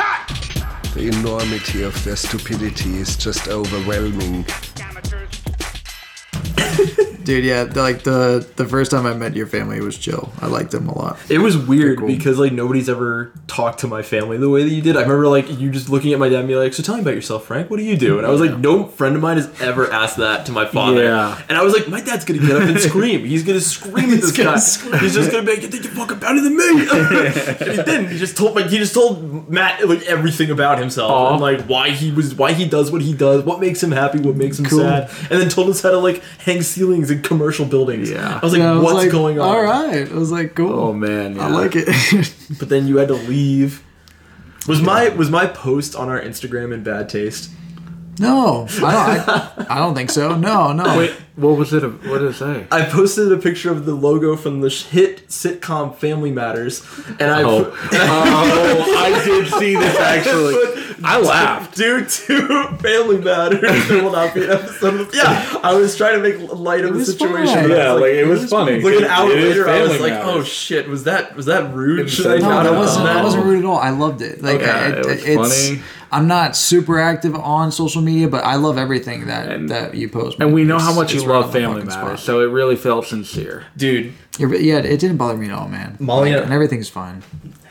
Cut! The enormity of their stupidity is just overwhelming. Amateurs. Dude, yeah, the- like the the first time I met your family it was chill. I liked them a lot. It was weird cool. because like nobody's ever talked to my family the way that you did. I remember like you just looking at my dad and be like, "So tell me about yourself, Frank. What do you do?" And I was like, "No friend of mine has ever asked that to my father." Yeah. And I was like, "My dad's gonna get up and scream. He's gonna scream at this guy. scream. He's just gonna be like, you think you're fucking better than me?" and he didn't. He just told like he just told Matt like everything about himself Aw. and like why he was why he does what he does, what makes him happy, what makes him Cool. sad, and then told us how to like hang ceilings in commercial buildings. Yeah. I was like, Yeah, I was "What's like, going on?" All right, I was like, cool. Oh man, I like it. but then you had to leave. Was my was my post on our Instagram in bad taste? No, I don't. I, I don't think so. No, no. Wait, what was it? What did it say? I posted a picture of the logo from the sh- hit sitcom Family Matters, and I Oh. oh, I did see this actually. I laughed. due to Family Matters. There will not be an episode. Of, yeah, I was trying to make light of the situation. fine. but I Yeah, was like it was funny. Like an hour later, I was Family like, "Oh shit, was that was that rude? It's Should I No, not that wasn't. done That wasn't rude at all. I loved it. Like, Yeah, it, it was it's. funny. I'm not super active on social media, but I love everything that And- that you post. And we know how much you love Family Matters, so it really felt sincere. dude? Yeah, yeah, it didn't bother me at all, man. Molly- Like, and everything's fine.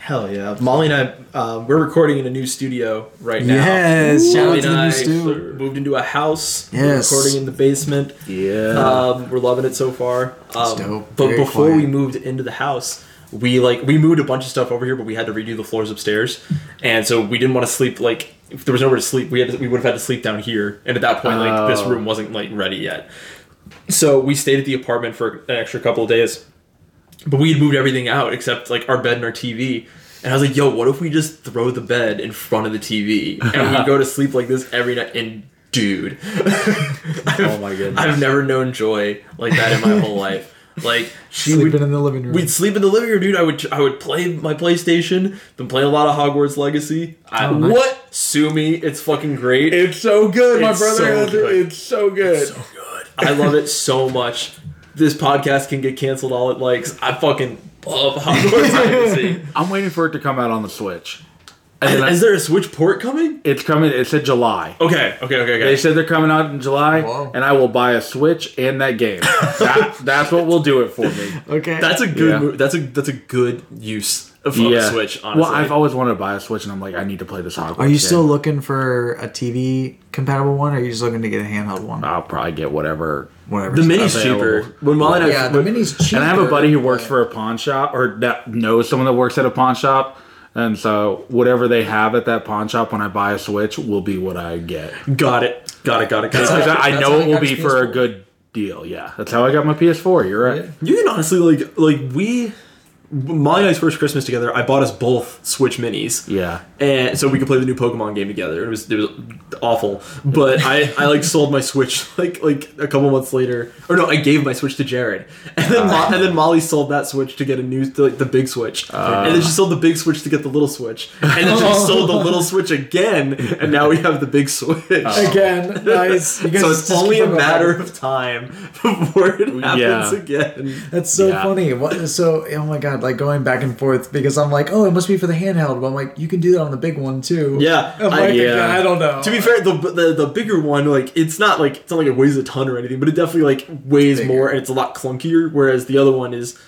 Hell yeah, Molly and I, uh, we're recording in a new studio right now. Yes, shout Molly out to and the I new stew. moved into a house. Yes. We're recording in the basement. Yeah. Um, we're loving it so far. Um, dope. But Very before quiet. we moved into the house, we like we moved a bunch of stuff over here, but we had to redo the floors upstairs, and so we didn't want to sleep like if there was nowhere to sleep. We had to, we would have had to sleep down here, and at that point, like this Oh. room wasn't like ready yet. So we stayed at the apartment for an extra couple of days, but we had moved everything out except like our bed and our TV. And I was like, "Yo, what if we just throw the bed in front of the TV and we go to sleep like this every night?" And dude, oh my goodness. I've never known joy like that in my whole life. Like she Sleeping would, in the living room. we'd sleep in the living room, dude. I would I would play my PlayStation. Been playing a lot of Hogwarts Legacy. Oh, I, Oh, nice. What? Sue me. It's fucking great. it's so good. My brother so has good. it. It's so good. so good. I love it so much. This podcast can get canceled all it likes. I fucking love Hogwarts Legacy. I'm waiting for it to come out on the Switch. And then I- Is there a Switch port coming? it's coming. It said July. Okay, okay, okay, okay. They said they're coming out in July, Whoa. and I will buy a Switch and that game. that, that's what will do it for me. okay. that's a good. Yeah. move. That's a that's a good use of a Yeah. Switch. Honestly, Well, I've always wanted to buy a Switch, and I'm like, I need to play this Hogwarts. Are you game. still looking for a TV compatible one, or are you just looking to get a handheld one? I'll probably get whatever. Whatever. the mini's available. cheaper. When Molly and I, yeah, the mini's cheaper. And I have a buddy who works for a pawn shop, or that knows someone that works at a pawn shop. And so whatever they have at that pawn shop when I buy a Switch will be what I get. got it, got it, got it, got Because it. I, I know it will be for a good deal. Yeah, that's how I got my PS4. You're right. You can honestly like like we. Molly and I's first Christmas together, I bought us both Switch Minis. Yeah. and so we could play the new Pokemon game together. It was it was awful, but I, I like sold my Switch like like a couple months later, or no, I gave my Switch to Jared, and then ah. Mo- and then Molly sold that Switch to get a new like the big Switch, ah. and then she sold the big Switch to get the little Switch, and then she sold the little Switch again, and now we have the big Switch. Ah. Again, nice. You guys So it's only a matter up. of time before it happens Yeah. again. That's so Yeah. funny. What? So, oh my god, like going back and forth because I'm like, oh, it must be for the handheld, but I'm like, you can do that on the big one too. Yeah, I'm I- like, yeah. I don't know. To be fair, the, the the bigger one, like it's not like it's not like it weighs a ton or anything, but it definitely like weighs more and it's a lot clunkier. Whereas the other one is,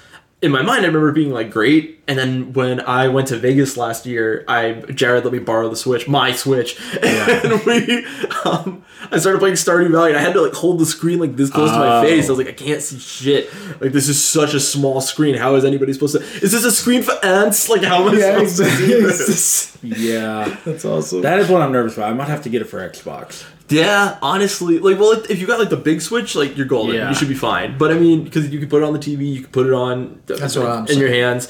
in my mind, I remember being like great. And then when I went to Vegas last year, I Jared let me borrow the Switch, my Switch, and we, um, I started playing Stardew Valley. And I had to like hold the screen like this close to my Oh. face. I was like, I can't see shit. Like this is such a small screen. How is anybody supposed to? Is this a screen for ants? Like how am I yeah, supposed to exactly. see this? Yeah. that's awesome. That is what I'm nervous about. I might have to get it for Xbox. Yeah, honestly, like, well, if you got like the big switch, like you're golden. Yeah. You should be fine. But I mean, because you can put it on the TV, you can put it on That's what I'm in your hands.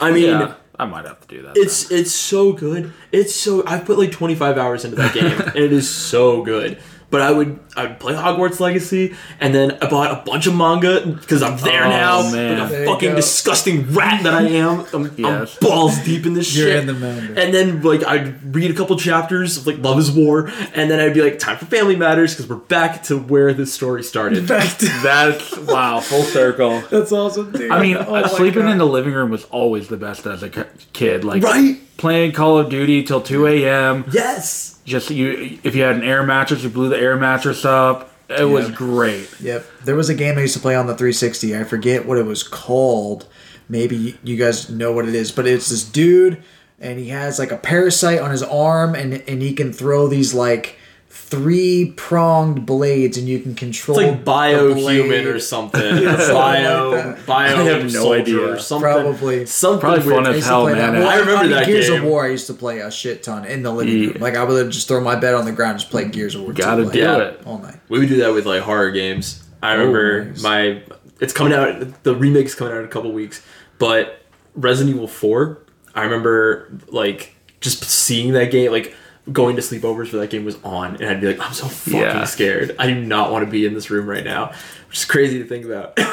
I mean, Yeah. I might have to do that. It's it's so good. It's so I've put like 25 hours into that game and it is so good. But I would I would play Hogwarts Legacy and then I bought a bunch of manga because I'm there Oh, now. man. Like a you fucking disgusting rat that I am. I'm, Yes. I'm balls deep in this You're shit. in the manga. And then like I'd read a couple chapters of like Love is War and then I'd be like time for Family Matters because we're back to where this story started. Back to- That's wow, full circle. That's awesome, dude. I mean, Oh sleeping God. in the living room was always the best as a kid. Like Right? playing Call of Duty till two a.m. yes. Just you, if you had an air mattress, you blew the air mattress up. It was great. Yep. There was a game I used to play on the 360. I forget what it was called. Maybe you guys know what it is, but it's this dude and he has like a parasite on his arm and and he can throw these like three pronged blades and you can control It's like the biohuman or something. something bio, like bio. I have no soldier idea. Or something. Probably. something Probably weird. fun as hell, play that. man. Well, I remember mean, that Gears game. of War. I used to play a shit ton in the living Yeah. room. Like I would just throw my bed on the ground, and just play Gears of War. Gotta 2, like, do it. all night. We would do that with like horror games. I oh, remember nice. my. It's coming out. The remake's coming out in a couple weeks, but Resident Evil Four. I remember like just seeing that game, like going to sleepovers for that game was on, and I'd be like, I'm so fucking Yeah. scared. I do not want to be in this room right now. Which is crazy to think about.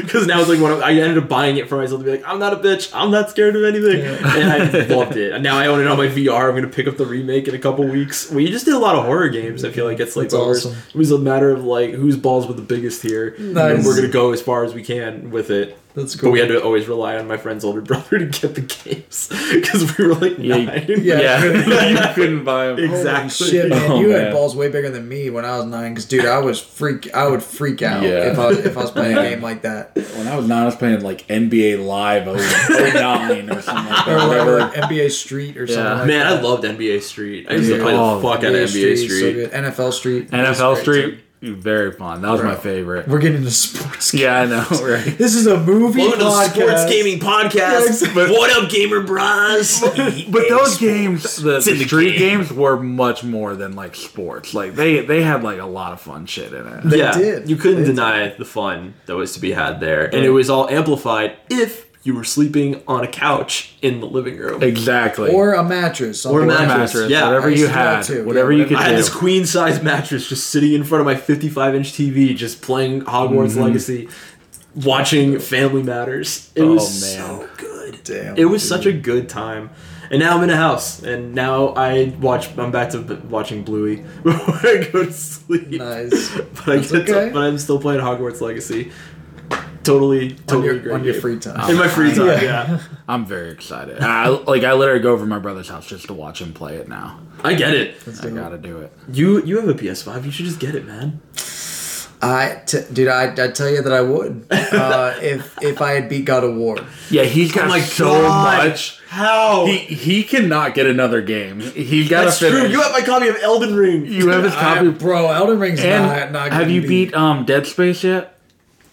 Because now it's like one of, I ended up buying it for myself to be like, I'm not a bitch. I'm not scared of anything. And I loved it. And now I own it on my VR. I'm going to pick up the remake in a couple weeks. We just did a lot of horror games. I feel like it's like awesome. It was a matter of like whose balls were the biggest here. Nice. And we're going to go as far as we can with it. That's cool. But cool. we had to always rely on my friend's older brother to get the games because we were like Yeah, nine. Yeah. you couldn't buy them. exactly. Shit, man, Oh, you had balls way bigger than me when I was nine. Cause dude, I was freak. I would freak out Yeah. if I if I was playing a game like that, When I was nine, I was playing like NBA Live 09 or something like or that. whatever, Whatever. like NBA Street or something. Yeah. like Man, that. I loved NBA Street. I used to Yeah. play the Oh, fuck out of NBA Street. so good. NFL Street, NFL was great, Street, very fun. That was my favorite. We're getting into sports. Yeah, I know, right? This is a movie Welcome to the. Sports Gaming Podcast. But- what up, gamer bros? But those games, the, in the the street game. games, were much more than like sports. Like they they had like a lot of fun shit in it. They yeah, did. you couldn't They did. deny the fun that was to be had there, and it was all amplified if you were sleeping on a couch in the living room. Exactly. or a mattress. Or a something like mattress, mattress, yeah. whatever you to do that had, too, whatever yeah, you could I do. had this queen size mattress just sitting in front of my 55 inch TV, just playing Hogwarts Mm-hmm. Legacy, watching Family Matters. It Oh, was man. so good. Damn, It was dude. such a good time. And now I'm in a house, and now I watch. I'm back to watching Bluey before I go to sleep. Nice. But I That's get to- but I'm still playing Hogwarts Legacy. Totally, on totally your, great. on your free time. In my free time, Yeah. yeah. I'm very excited. I like I literally go over to my brother's house just to watch him play it now. I get it. I gotta do it. You you have a PS5. You should just get it, man. I, t- dude, I, I tell you that I would uh, if if I had beat God of War. Yeah, he's got Oh my so God. much. How? He he cannot get another game. He's got to That's true. You have my copy of Elden Ring. You have his I, copy. bro, Elden Ring's and not, not have you be- beat um Dead Space yet?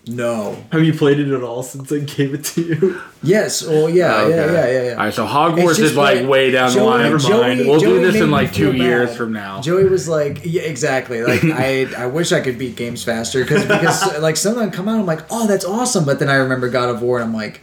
No. Have you played it at all since I gave it to you? Yes. Well, yeah, oh, Okay. yeah, yeah, yeah, yeah. All right, so Hogwarts is like like way down Joey- the line. Never mind. we'll Joey do this in like two years bad. from now. Joey was like, yeah, exactly. Like I, I wish I could beat games faster because because like some of them come out, I'm like, oh, that's awesome. But then I remember God of War, and I'm like,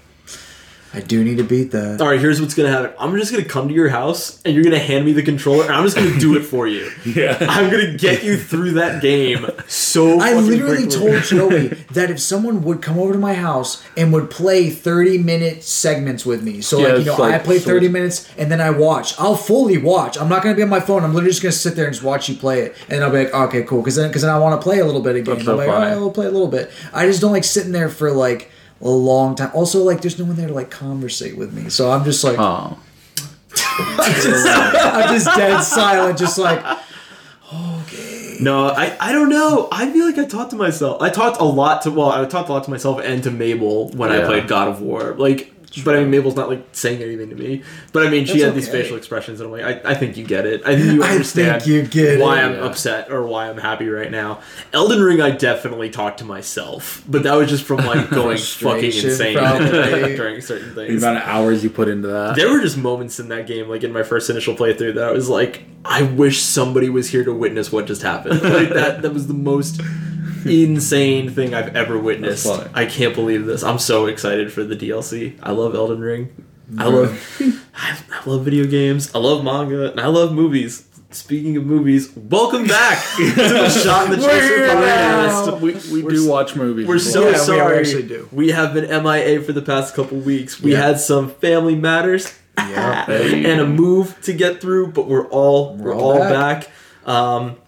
I do need to beat that. All right, here's what's gonna happen. I'm just gonna come to your house and you're gonna hand me the controller, and I'm just gonna do it for you. Yeah. I'm gonna get you through that game so. I literally quickly. told Joey that if someone would come over to my house and would play 30 minute segments with me, so Yeah, like you know, like I play 30 short- minutes and then I watch. I'll fully watch. I'm not gonna be on my phone. I'm literally just gonna sit there and just watch you play it, and I'll be like, okay, cool, because then because then I want to play a little bit again. So I'm like, all funny. right, I'll play a little bit. I just don't like sitting there for like a long time. Also, like, there's no one there to like conversate with me, so I'm just like, Oh, I'm just dead silent, just like. Okay. No, I, I don't know. I feel like I talked to myself. I talked a lot to well, I talked a lot to myself and to Mabel when I played God of War. Like, but I mean, Mabel's not like saying anything to me. But I mean, she That's had these facial expressions, and I'm like, I, I think you get it. I think you I think understand you get why it. I'm Yeah. upset or why I'm happy right now. Elden Ring, I definitely talked to myself, but that was just from like going fucking insane during certain things. the amount of hours you put into that. There were just moments in that game, like in my first initial playthrough, that I was like, I wish somebody was here to witness what just happened. Like that, that was the most insane thing I've ever witnessed. That's funny. I can't believe this. I'm so excited for the DLC. I love Elden Ring. I love I, I love video games. I love manga, and I love movies. Speaking of movies, welcome back to the Shot in the Chaser podcast. We, we do watch movies. We're so well. Yeah, we sorry. actually do. We have been MIA for the past couple weeks. We Yeah. had some family matters Yeah. and a move to get through, but we're all we're, We're all, all back. Um,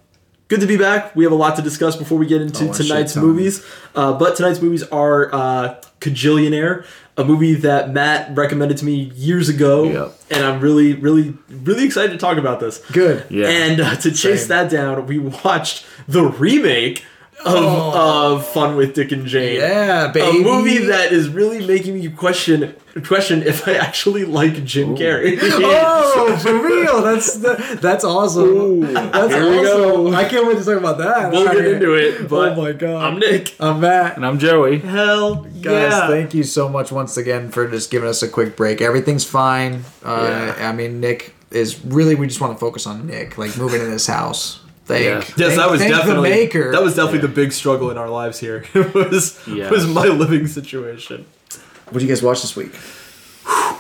good to be back. We have a lot to discuss before we get into Oh, tonight's movies. Uh, but tonight's movies are uh, Kajillionaire, a movie that Matt recommended to me years ago, Yep. and I'm really, really, really excited to talk about this. Good. Yeah. And uh, to chase Same. that down, we watched the remake of, of Fun with Dick and Jane. Oh. Yeah, A movie that is really making me question question if I actually like Jim Carrey. Oh, for real? That's the, that's awesome. that's Here we go. I can't wait to talk about that. we'll get into it, but oh my god. I'm Nick. I'm Matt. And I'm Joey. Hell Guys, yeah. thank you so much once again for just giving us a quick break. Everything's fine. Uh, I mean, Nick is really. We just want to focus on Nick, like moving in this house. Thank, Yeah. Yes, thank- that was thank definitely the maker. that was definitely the big struggle in our lives here. It was Yes. was my living situation. What did you guys watch this week?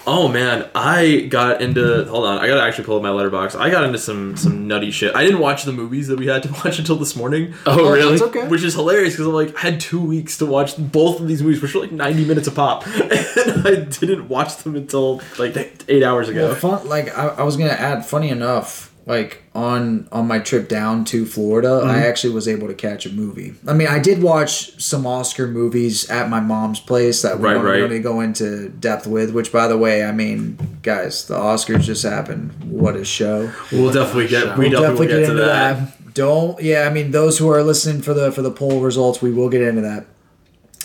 Oh man, I got into hold on, I gotta actually pull up my Letterboxd. I got into some some nutty shit. I didn't watch the movies that we had to watch until this morning. Oh, really? That's okay. Which is hilarious because I'm like I had two weeks to watch both of these movies, which were like 90 minutes a pop, and I didn't watch them until like eight hours ago. Well, fun, like I, I was gonna add. Funny enough, like on on my trip down to Florida, Mm-hmm. I actually was able to catch a movie. I mean, I did watch some Oscar movies at my mom's place that we Right, don't right. really go into depth with. Which, by the way, I mean, guys, the Oscars just happened. What a show! We'll definitely get we We'll definitely, get, to that. Don't yeah. I mean, those who are listening for the for the poll results, we will get into that.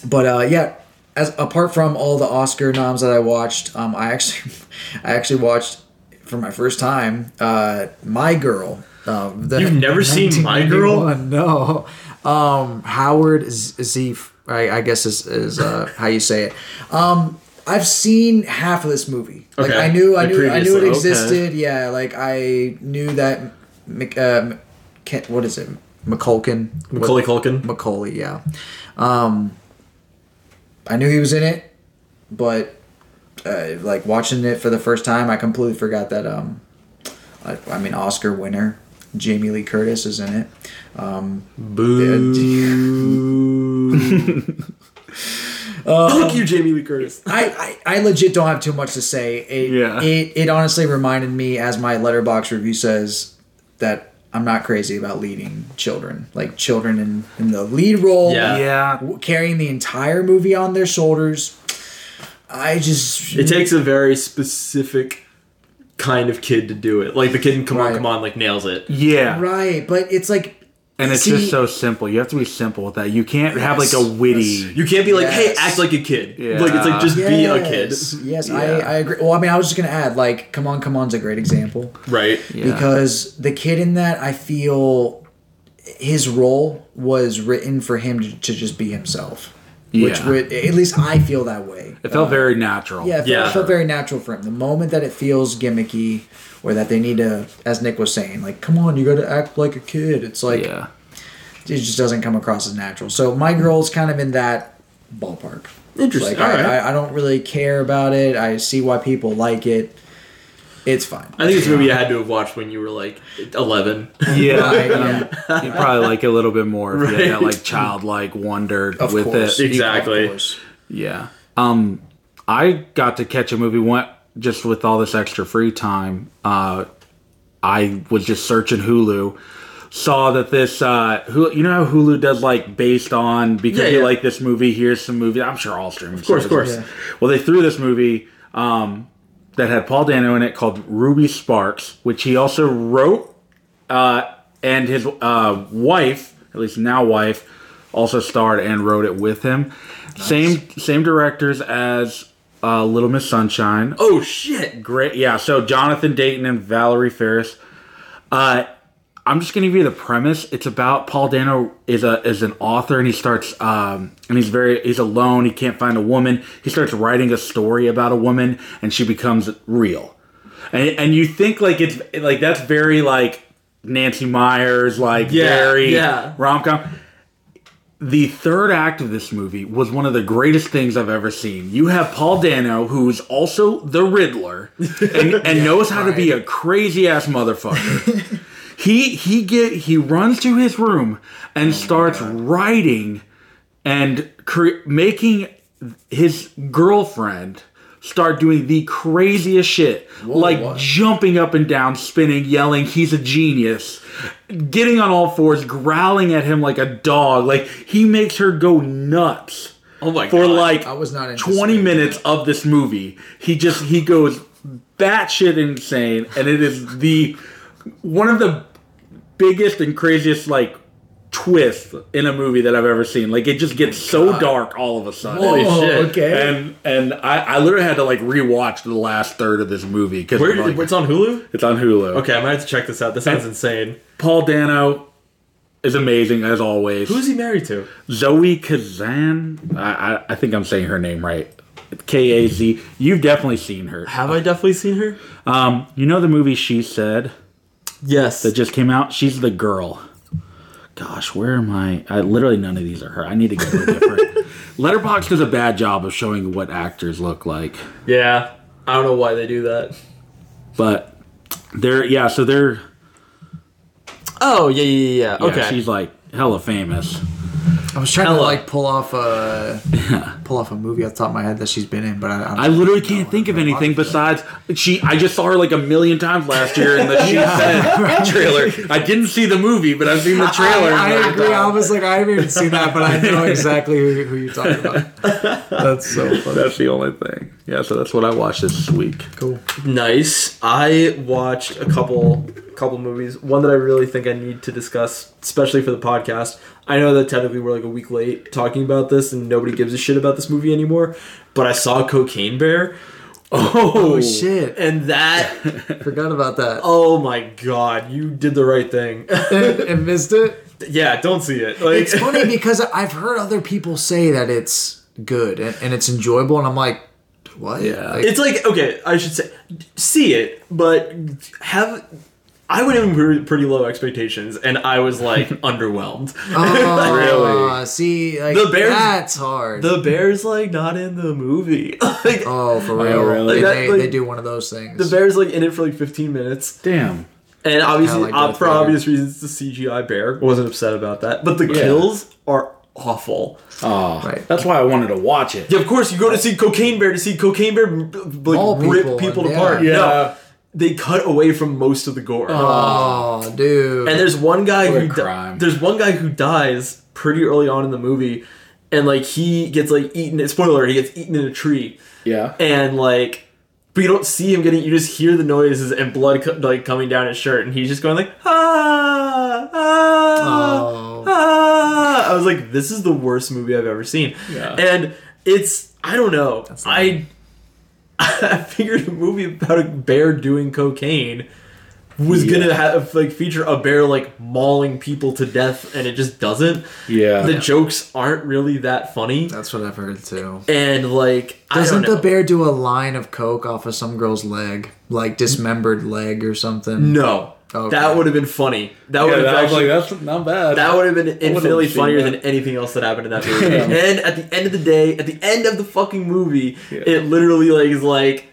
But uh, yeah, as apart from all the Oscar noms that I watched, um, I actually I actually watched for my first time uh, My Girl. Um, the You've never seen My Girl? No. Um, Howard Z- Zieff, I, I guess is, is uh, how you say it. Um, I've seen half of this movie. Like Okay. I knew, I knew, I knew it previously, okay. existed. Yeah, like I knew that. Uh, what is it? McCulkin. Macaulay Culkin. Macaulay, yeah. Um, I knew he was in it, but uh, like watching it for the first time, I completely forgot that. Um, I, I mean, Oscar winner Jamie Lee Curtis is in it. Um, Fuck you, Jamie Lee Curtis. I, I, I legit don't have too much to say. It, Yeah. it it honestly reminded me, as my Letterboxd review says, that I'm not crazy about leading children, like children in, in the lead role. Yeah. Yeah. carrying the entire movie on their shoulders. I just It takes a very specific kind of kid to do it. Like the kid in Come On, Come On, like nails it. Yeah. right, but it's like, And it's See- just so simple. You have to be simple with that. You can't have like a witty. You can't be like, hey, act like a kid. Yeah. Like it's like just be a kid. yes, yes, Yeah. I, I agree. Well, I mean, I was just gonna add, like, come on, come on's a great example Right. Yeah. because the kid in that, I feel his role was written for him to, to just be himself. Which Yeah. would, at least I feel that way. It felt uh, very natural. Yeah, it felt, Yeah. it felt very natural for him. The moment that it feels gimmicky, or that they need to, as Nick was saying, like, come on, you got to act like a kid. It's like Yeah. it just doesn't come across as natural. So my girl's kind of in that ballpark. Interesting. Like I, Alright. I, I don't really care about it. I see why people like it. It's fine. I think it's a movie you had to have watched when you were like 11. Yeah. Right, and I'm- you probably like it a little bit more if you had that like childlike wonder Of with course. it. Exactly. Of course. Yeah. Um, I got to catch a movie. Went just with all this extra free time. Uh, I was just searching Hulu. Saw that this, uh, Hulu, you know how Hulu does like based on because Yeah, you yeah. like this movie. Here's some movie. I'm sure all streaming. Of course, of course. Yeah. Well, they threw this movie um, that had Paul Dano in it called Ruby Sparks, which he also wrote, uh, and his uh, wife, at least now wife, also starred and wrote it with him. Same same directors as uh, Little Miss Sunshine. Oh, shit. Great, yeah. So Jonathan Dayton and Valerie Faris. Uh, I'm just gonna give you the premise. It's about Paul Dano is a is an author and he starts um and he's very he's alone. He can't find a woman. He starts writing a story about a woman and she becomes real. And and you think like it's like that's very like Nancy Meyers like Yeah, very yeah. rom com. the third act of this movie was one of the greatest things I've ever seen. You have Paul Dano, who's also the Riddler, and, and knows how to be a crazy ass motherfucker. he he get he runs to his room and oh starts writing and cre- making his girlfriend start doing the craziest shit. Like what? jumping up and down spinning yelling he's a genius. Getting on all fours growling at him like a dog. Like he makes her go nuts Oh my for god. like I was not 20 anticipating minutes of this movie. He just he goes batshit insane and it is the one of the biggest and craziest like twist in a movie that I've ever seen. Like it just gets so dark all of a sudden. Holy shit. okay. And and I, I literally had to like rewatch the last third of this movie because Where, like, it's on Hulu? it's on Hulu. Okay, I might have to check this out. This sounds insane. Paul Dano is amazing as always. Who's he married to? Zoe Kazan? I, I I think I'm saying her name right. K A Z. You've definitely seen her. Have I definitely seen her? Um, you know the movie She Said Yes. that just came out? She's the girl. Gosh, where am I? I literally none of these are her. I need to go different. Letterboxd does a bad job of showing what actors look like, yeah. I don't know why they do that. but they're yeah. So they're Oh, yeah, yeah, yeah. yeah, Okay. She's like hella famous. I was trying Hella. to like pull off a pull off a movie off the top of my head that she's been in, but I, I, I literally can't think of anything besides she. I just saw her like a million times last year in the She Said trailer. I didn't see the movie, but I've seen the trailer. I, million agree. I was like, I haven't even seen that, but I know exactly who, who you're talking about. That's so funny. That's the only thing. Yeah, so that's what I watched this week. Cool. Nice. I watched a couple couple movies. One that I really think I need to discuss, especially for the podcast. I know that technically we're like a week late talking about this, and nobody gives a shit about this movie anymore. But I saw Cocaine Bear, oh, oh shit! and that Forgot about that. oh my god, you did the right thing. and, and missed it. yeah, don't see it. Like It's funny because I've heard other people say that it's good and, and it's enjoyable, and I'm like, what? Yeah. Like, It's like okay, I should say see it, but have I went in with pretty low expectations, and I was like underwhelmed. oh, Really? See, like The Bears- that's hard. The bear's like not in the movie. like oh, for real. really? They, That, they, like- they do one of those things. the bear's like in it for like 15 minutes, Damn. and obviously, like uh, for Vader. obvious reasons, the CGI bear. Wasn't upset about that, but the Yeah. kills are awful. Oh, Right. That's why I wanted to watch it. Yeah, of course, you go to see Cocaine Bear to see Cocaine Bear like Maul rip people people, and- apart. yeah. No, they cut away from most of the gore. oh, dude. And there's one guy What a who di- there's one guy who dies pretty early on in the movie, and like he gets like eaten. Spoiler: he gets eaten in a tree, Yeah. and like, but you don't see him getting. You just hear the noises and blood co- like coming down his shirt, and he's just going like ah ah Oh. ah. I was like, this is the worst movie I've ever seen, Yeah. and it's I don't know. I I figured a movie about a bear doing cocaine was Yeah. gonna have like feature a bear like mauling people to death, and it just doesn't. Yeah. The jokes aren't really that funny, that's what I've heard too. and like Doesn't don't the know. bear do a line of coke off of some girl's leg, like dismembered leg or something? No, Oh, okay. that would have been funny. That would yeah, have that was actually. like that's not bad. that would have been infinitely funnier that. than anything else that happened in that movie. and at the end of the day, at the end of the fucking movie, it literally like is like,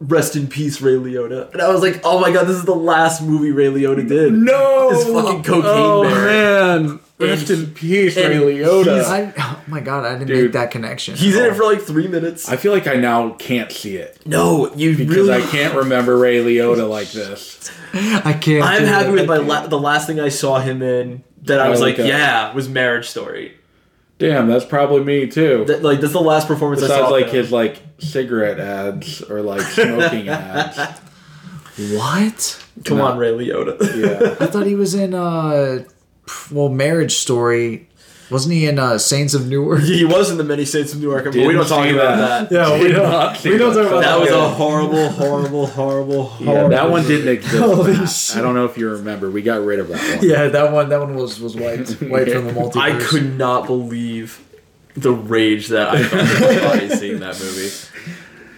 "Rest in peace, Ray Liotta." And I was like, "Oh my god, this is the last movie Ray Liotta did." no. This fucking cocaine oh, bear. man. Rest in peace, Ray Liotta. I, oh my god, I didn't Dude, make that connection. He's in it for like three minutes. I feel like I now can't see it No, you because really. I can't remember Ray Liotta like this. I can't. I'm do happy it. with my la- the last thing I saw him in that I Oh, was like, okay. yeah, was Marriage Story. Damn, that's probably me too. That, like that's the last performance I Besides, saw. like him. his like cigarette ads or like smoking ads. What? Come No. on, Ray Liotta. Yeah. I thought he was in uh, well, Marriage Story. Wasn't he in uh, Saints of Newark? he was in the Many Saints of Newark, but we don't talk about that. that. Yeah, we don't. We don't talk about That That was a horrible, horrible, horrible, Yeah, horrible. that one didn't exist. Holy shit. I don't know if you remember. We got rid of that one. Yeah, that one. That one was was wiped wiped from the multiverse. I could not believe the rage that I felt in my seeing that movie.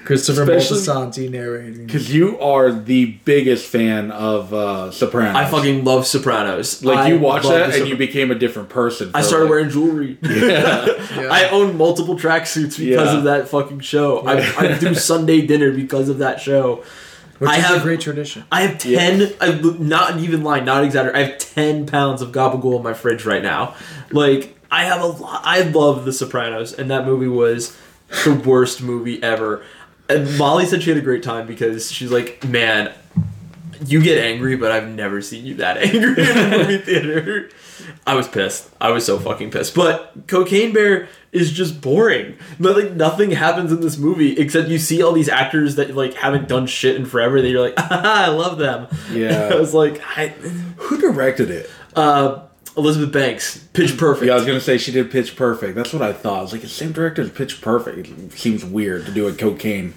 Christopher Especially- Moltisanti narrating. Because you are the biggest fan of uh, Sopranos. I fucking love Sopranos. like I you watched love that the and you became a different person. I started like- wearing jewelry. I own multiple tracksuits because Yeah. of that fucking show. I, I do Sunday dinner because of that show. Which I is have a great tradition. I have ten. I not even lying, not exaggerating. I have ten pounds of gabagool in my fridge right now. Like I have a lot. I love The Sopranos, and that movie was the worst movie ever. And Molly said she had a great time because she's like, man, you get angry, but I've never seen you that angry in a movie theater. I was pissed. I was so fucking pissed. But Cocaine Bear is just boring. But, like nothing happens in this movie except you see all these actors that like haven't done shit in forever. That you're like, ah, I love them. Yeah. I was like, I, Who directed it? uh, Elizabeth Banks, Pitch Perfect. Yeah, I was gonna say she did Pitch Perfect. That's what I thought. I was like, the same director as Pitch Perfect. It seems weird to do a cocaine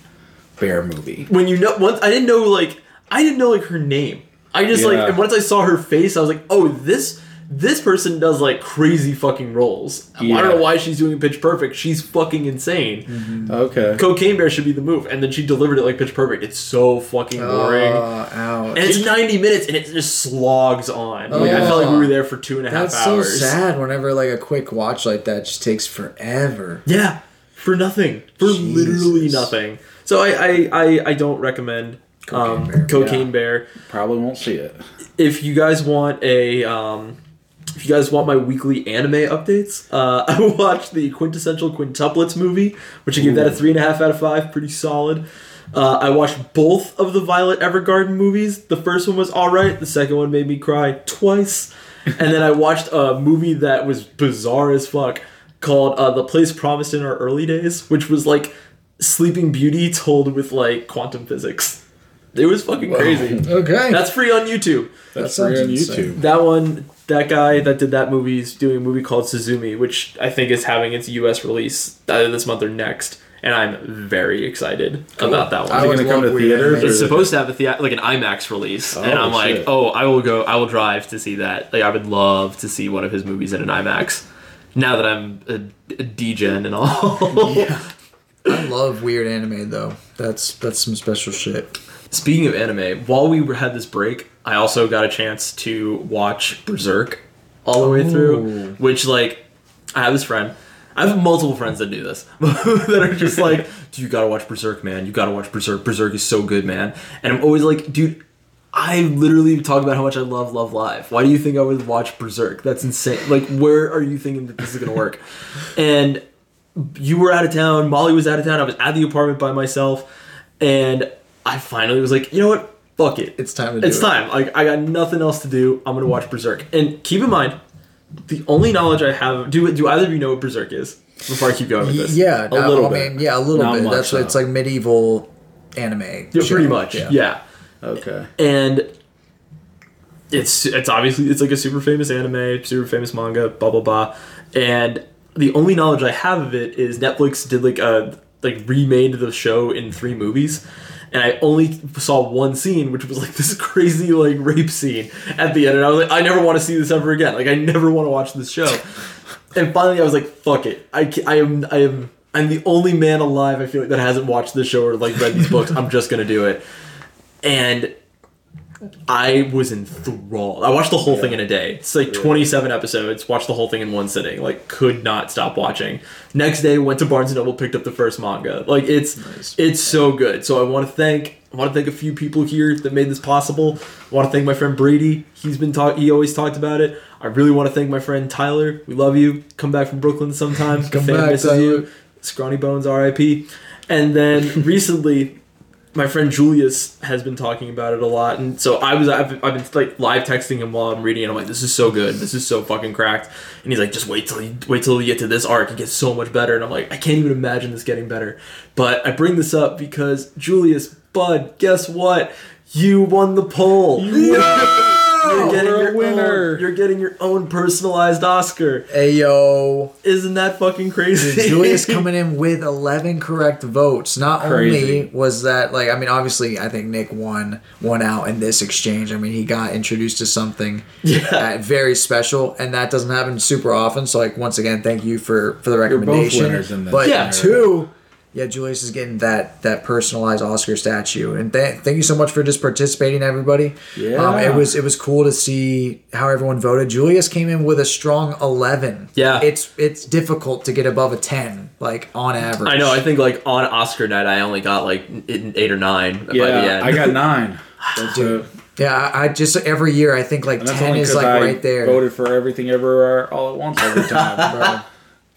bear movie. when you know once I didn't know like I didn't know like her name. I just like and once I saw her face, I was like, oh, this this person does like crazy fucking roles. I don't know why she's doing Pitch Perfect. She's fucking insane. Okay. Cocaine Bear should be the move, and then she delivered it like Pitch Perfect. It's so fucking boring. Uh, ouch. and it's 90 minutes and it just slogs on. Like, I felt like we were there for two and a half That's so hours. sad whenever like a quick watch like that just takes forever. Yeah, for nothing. For literally nothing. So I I, I, I don't recommend um, Cocaine Bear. Cocaine Yeah. Bear. Probably won't see it. if you guys want a um, if you guys want my weekly anime updates, uh, I watched the quintessential quintuplets movie, which I gave that a three and a half out of five, pretty solid. Uh, I watched both of the Violet Evergarden movies. The first one was all right. The second one made me cry twice. and then I watched a movie that was bizarre as fuck called uh, "The Place Promised in Our Early Days," which was like Sleeping Beauty told with like quantum physics. It was fucking crazy. Okay. That's free on YouTube. That's sounds free on insane. YouTube. That one, that guy that did that movie is doing a movie called Suzume, which I think is having its U.S. release either this month or next, and I'm very excited about that one. Is it gonna come to weird theaters? It's supposed to have a thea- like an IMAX release, and Oh, I'm like, oh, I will go, I will drive to see that. Like, I would love to see one of his movies in an IMAX. Now that I'm a, a DGen and all. yeah. I love weird anime though. That's that's some special shit. Speaking of anime, while we were- had this break, I also got a chance to watch Berserk all the way through. Which, like, I have this friend. I have multiple friends that do this that are just like, "Dude, you gotta watch Berserk, man. You gotta watch Berserk. Berserk is so good, man." And I'm always like, "Dude, I literally talk about how much I love Love Live. Why do you think I would watch Berserk? That's insane. Like, where are you thinking that this is gonna work?" and you were out of town. Molly was out of town. I was at the apartment by myself, and I finally was like, you know what? Fuck it. It's time to do It's it. time. Like I got nothing else to do. I'm gonna watch Berserk. And keep in mind, the only knowledge I have. Do do either of you know what Berserk is? Before I keep going with Y- this. Yeah, A little I bit. mean, yeah, a little Not bit. much, That's what though. it's like medieval anime. Yeah, show. pretty much. yeah. Okay. and it's it's obviously it's like a super famous anime, super famous manga, blah blah blah. And the only knowledge I have of it is Netflix did like a like remade the show in three movies. And I only saw one scene, which was like this crazy like rape scene at the end, and I was like, I never want to see this ever again. Like I never want to watch this show. and finally, I was like, fuck it. I, I am I am I'm the only man alive. I feel like that hasn't watched this show or like read these books. I'm just gonna do it. And I was enthralled. I watched the whole thing in a day. It's like 27 episodes. Watched the whole thing in one sitting. Like could not stop watching. Next day went to Barnes and Noble, picked up the first manga. Like it's it's so good. So I want to thank I want to thank a few people here that made this possible. I want to thank my friend Brady. He's been talk. He always talked about it. I really want to thank my friend Tyler. We love you. Come back from Brooklyn sometime. Come Fan back, misses Tyler. you. Scrawny Bones, R.I.P. And then recently my friend Julius has been talking about it a lot, and so I was I've, I've been like live texting him while I'm reading, and I'm like, "This is so good, this is so fucking cracked," and he's like, "Just wait till you wait till you get to this arc, it gets so much better," and I'm like, "I can't even imagine this getting better," but I bring this up because Julius, Bud, guess what? You won the poll. You're getting We're a your winner. Own, you're getting your own personalized Oscar. Hey yo, Isn't that fucking crazy? Julius coming in with 11 correct votes. Not Crazy. only was that like I mean obviously I think Nick won won out in this exchange. I mean he got introduced to something Yeah. very special and that doesn't happen super often. So like once again thank you for for the both recommendation. winners in this but Yeah. two Yeah, Julius is getting that that personalized Oscar statue, and th- thank you so much for just participating, everybody. Yeah. um, it was it was cool to see how everyone voted. Julius came in with a strong eleven. Yeah. it's it's difficult to get above a ten, like on average. I know. I think like on Oscar night, I only got like eight or nine by the Yeah, end. I got nine. Dude. Yeah, I, I just every year I think like ten is like I right there. Voted for everything everywhere all at once every time, bro.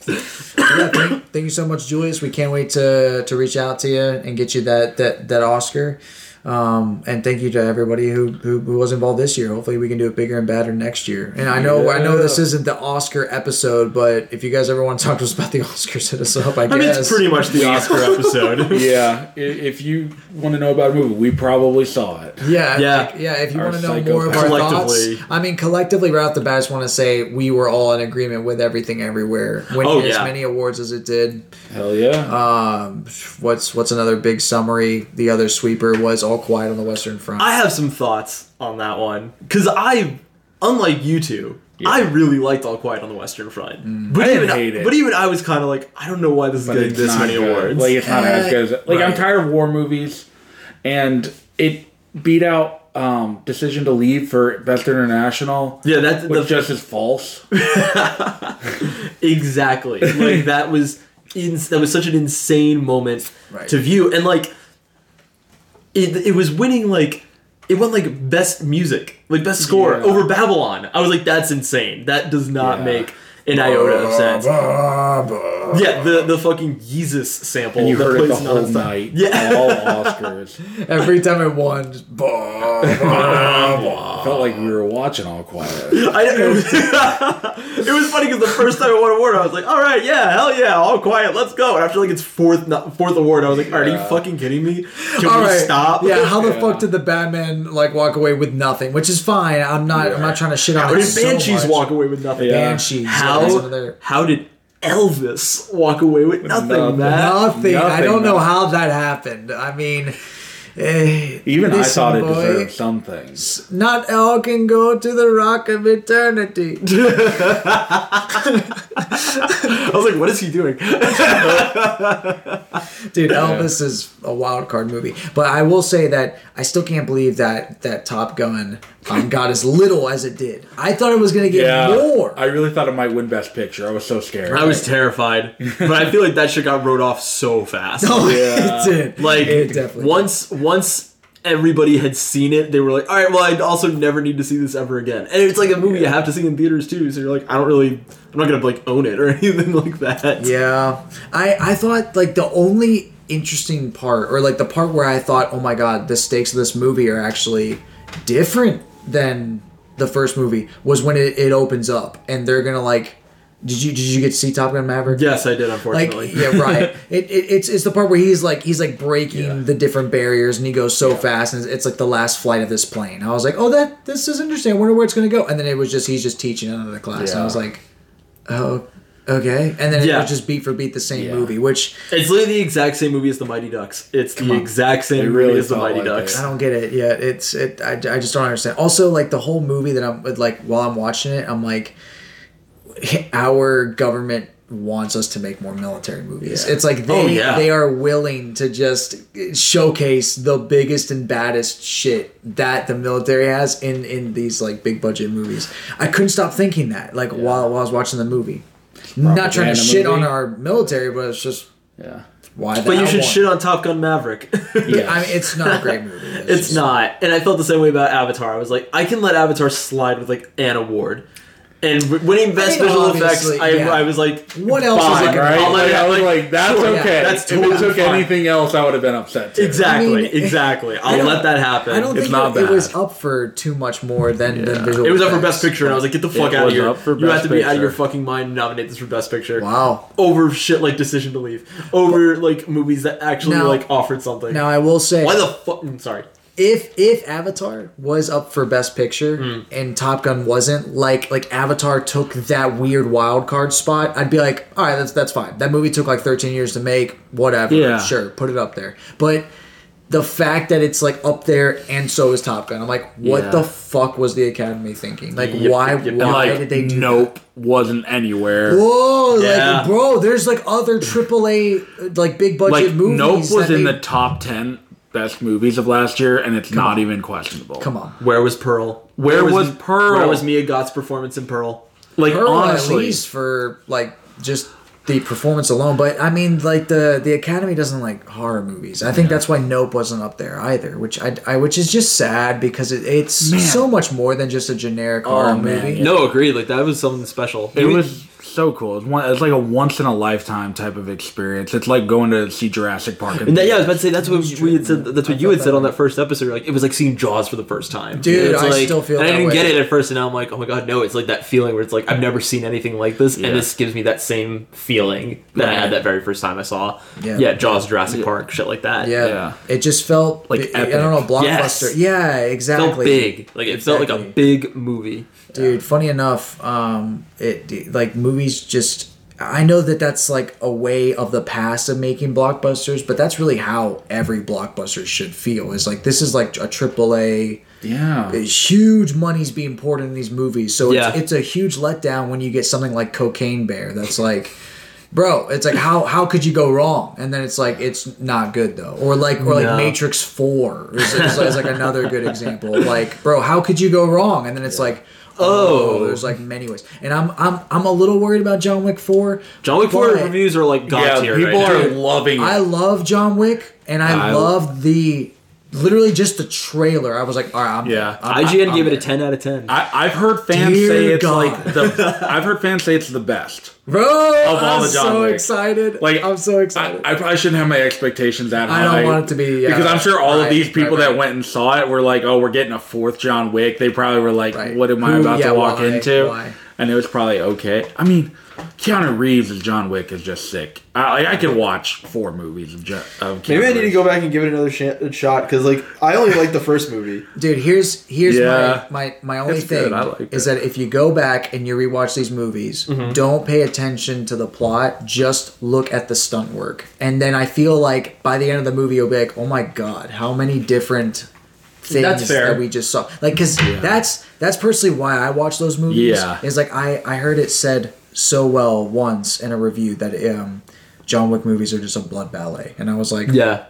Yeah, thank, thank you so much, Julius. We can't wait to to reach out to you and get you that that that Oscar. Um, and thank you to everybody who, who who was involved this year. Hopefully, we can do it bigger and better next year. And I know I know this isn't the Oscar episode, but if you guys ever want to talk to us about the Oscars, hit us up. I guess. I mean, it's pretty much the Oscar episode. yeah, if you want to know about a movie, we probably saw it. Yeah, Yeah. like, yeah. If you Our want to know more of our thoughts, I mean, collectively, right off the bat, I just want to say we were all in agreement with everything everywhere, winning Oh, as many awards as it did. Hell yeah. Um, what's what's another big summary? The other sweeper was All Quiet on the Western Front. I have some thoughts on that one because I, unlike you two, I really liked All Quiet on the Western Front. But I didn't even hate it. but even I was kind of like, I don't know why this is but getting this many good. awards. Like it's not as good as like I'm tired of war movies, and it beat out um, Decision to Leave for Best International. yeah, that's which the, just is false. exactly like that was in, that was such an insane moment Right. to view and like it, it was winning like it went like best music like best score Yeah. over babylon i was like that's insane that does not Yeah. make an iota of sense yeah the the fucking jesus sample And you that heard it the whole nonstop. night. yeah All Oscars. Every time it won, just bah, bah. Felt like we were watching All Quiet. I, it, was, it was funny because the first time I won an award, I was like, "All right, yeah, hell yeah, all quiet, let's go." And after like its fourth not, fourth award, I was like, "Are you fucking kidding me? Can All we right. stop?" Yeah, how the Yeah. fuck did the Batman like walk away with nothing? Which is fine. I'm not. I'm not trying to shit on How it did so Banshees much. walk away with nothing? Yeah. Banshees. How that's another- how did Elvis walk away with nothing, nothing. Matt? Nothing. I don't know how that happened. I mean, eh, Even I listen, thought it boy, deserved some things. Not all can go to the rock of eternity. I was like, "What is he doing?" Dude, Elvis is a wild card movie. But I will say that I still can't believe that that Top Gun um, got as little as it did. I thought it was gonna get Yeah, more. I really thought it might win Best Picture. I was so scared. I was terrified, but I feel like that shit got wrote off so fast. Oh, Yeah. it did. Like it definitely. once once everybody had seen it, they were like, "All right, well, I also never need to see this ever again." And it's like a movie you have to see in theaters too. So you're like, I don't really, I'm not gonna like own it or anything like that. Yeah, I I thought like the only interesting part, or like the part where I thought, oh my god, the stakes of this movie are actually different than the first movie, was when it, it opens up and they're gonna like. Did you did you get to see Top Gun Maverick? Yes, I did. Like Unfortunately, yeah, right. It, it it's it's the part where he's like he's like breaking the different barriers and he goes so fast and it's, it's like the last flight of this plane. I was like, oh that this is interesting. I wonder where it's gonna go. And then it was just he's just teaching another class. And I was like, oh okay. And then it Yeah. was just beat for beat the same Yeah. movie, which It's literally the exact same movie as the Mighty Ducks. It's the exact same It movie really as the Mighty like Ducks. it. I don't get it. Yeah, it's it. I, I just don't understand. Also, like the whole movie that I'm like while I'm watching it, I'm like, our government wants us to make more military movies. It's like oh, they Oh, yeah. they are willing to just showcase the biggest and baddest shit that the military has in in these like big budget movies. I couldn't stop thinking that like while while I was watching the movie. Not trying to Propaganda shit on our military, but it's just yeah. why. But you should one. shit on Top Gun Maverick. Yes. I mean, it's not a great movie. it's just- not, and I felt the same way about Avatar. I was like, I can let Avatar slide with like an award. And w- winning best mean, visual effects, obviously, I. I was like, What else is it gonna Right? I'll Like, it- I was like, like, that's sure, yeah, okay. that's if totally it took fine. anything else, I would have been upset too. Exactly, I mean, exactly. I'll let that happen. I don't It's think not it, it was up for too much more than, than visual. it was up for best picture, and I was like, "Get the fuck It out of here! up for you have to be out of your fucking mind and nominate this for best picture." Wow. Over shit like Decision to Leave, over like movies that actually Now- like offered something. Now I will say, Why the fuck? Mm, sorry. If if Avatar was up for best picture Hmm. and Top Gun wasn't, like like Avatar took that weird wild card spot, I'd be like, all right, that's that's fine. That movie took like 13 years to make. Whatever. Yeah. Sure, put it up there. But the fact that it's like up there and so is Top Gun. I'm like, what Yeah. the fuck was the Academy thinking? Like, Yep, why? yep. Why like, did they do Nope wasn't anywhere. Whoa, Yeah. like bro, there's like other AAA like big budget Like movies. Nope was that in the top ten best movies of last year, and it's not even questionable. Come on, Where was Pearl? Where was Pearl? Where was Mia Goth's performance in Pearl? Like Pearl at honestly, least for like just the performance alone. But I mean, like the the Academy doesn't like horror movies. I think that's why Nope wasn't up there either. Which I, I which is just sad because it, it's Man. so much more than just a generic oh, horror Oh, man. movie. No, agreed. Like that was something special. it was so cool. It's one. It's like a once in a lifetime type of experience. It's like going to see Jurassic Park. And that, yeah, I was about to say that's what we had said. That's what I you had said on that first episode. Like it was like seeing Jaws for the first time, Dude, It's I like- still feel And I didn't get it at first, and now I'm like, oh my god, no! It's like that feeling where it's like I've never seen anything like this, Yeah. and this gives me that same feeling that I had that very first time I saw. Yeah. Yeah, Jaws, Jurassic Park, shit like that. Yeah. Yeah. it just felt Like like I don't know blockbuster. Yes. Yeah, It exactly. felt big. Like it felt like a big movie. Dude funny enough um it like movies just i know that that's like a way of the past of making blockbusters but that's really how every blockbuster should feel is like this is like a triple a yeah. huge money's being poured in these movies so Yeah. it's, it's a huge letdown when you get something like cocaine bear that's like bro it's like how how could you go wrong and then it's like it's not good though or like or like No. matrix 4 is, is, is like another good example like bro how could you go wrong and then it's like oh, Oh. there's like many ways and i'm i'm i'm a little worried about john wick 4 John Wick 4 reviews are like god Yeah, tier. people right are now. loving it. i love john wick and i, I- love the literally just the trailer i was like all right i'm Yeah. I'm, IGN I'm gave it a 10 out of 10. I, I've heard fans Dear say it's God. like the. I've heard fans say it's the best. bro all i'm the John so Wick. excited Like i'm so excited I probably shouldn't have my expectations that high. I don't want it to be, yeah, because I'm sure all right, of these people right, that went and saw it were like, "Oh, we're getting a fourth John Wick." They probably were like, Right. "What am I Who- about yeah, to walk why? into?" Why? And it was probably okay. I mean, Keanu Reeves as John Wick is just sick. I, I could watch four movies of, jo- of Keanu Maybe I need to go back and give it another sh- shot because, like, I only like the first movie. Dude, here's here's Yeah. my, my my only It's good. thing I like is it. that if you go back and you rewatch these movies, mm-hmm. don't pay attention to the plot. Just look at the stunt work, and then I feel like by the end of the movie, you'll be like, "Oh my god, how many different things That's fair. that we just saw?" Like, because that's that's personally why I watch those movies. Yeah. is like I I heard it said so well once in a review that um, John Wick movies are just a blood ballet, and I was like, Yeah.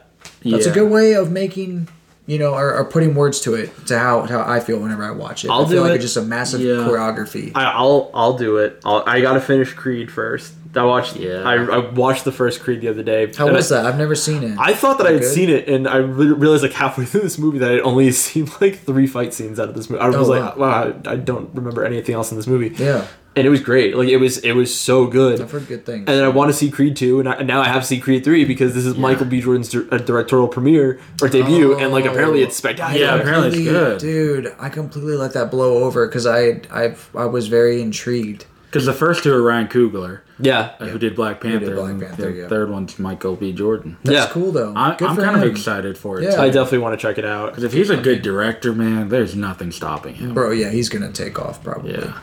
that's Yeah. a good way of making you know or, or putting words to it to how how I feel whenever I watch it. I'll I feel do like it. it's just a massive Yeah. choreography. I, I'll I'll do it. I'll, I gotta finish Creed first. I watched. Yeah. I, I watched the first Creed the other day. how was I, that? I've never seen it. I thought that I had Good? seen it, and I re- realized like halfway through this movie that I had only seen like three fight scenes out of this movie. I was Oh, like, wow. wow, I, I don't remember anything else in this movie. yeah, and it was great. Like it was, it was so good. I've heard good things. And then I want to see Creed 2, and, I, and now I have to see Creed 3 because this is Michael B. Jordan's dir- uh, directorial premiere or debut, and like apparently it's spectacular. Yeah, apparently it's good. dude. I completely let that blow over because I I I was very intrigued. Because the first two are Ryan Coogler, Yeah. uh, who did Black Panther. did Black and Panther, the yeah. thard one's Michael B. Jordan. That's Yeah. cool though. I, Good I'm for kind him. of excited for it. Yeah. too. I definitely want to check it out. Because if he's a good director, man, there's nothing stopping him. bro. Yeah, he's gonna take off probably. Yeah.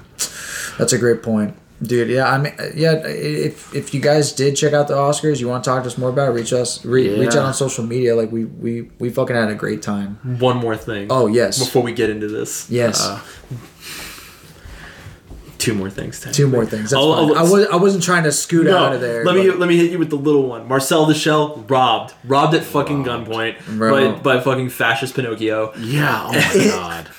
That's a great point. Dude, yeah, I mean, yeah. If if you guys did check out the Oscars, you want to talk to us more about, it, reach us, re- reach out on social media. Like we we we fucking had a great time. One more thing. Oh yes, Before we get into this. yes. Uh, two more things. Two more things. That's I'll- I was I wasn't trying to scoot No, out of there. let me but- let me hit you with the little one. Marcel the Shell robbed, robbed at fucking gunpoint Bro. by, by fucking fascist Pinocchio. Yeah, oh my god.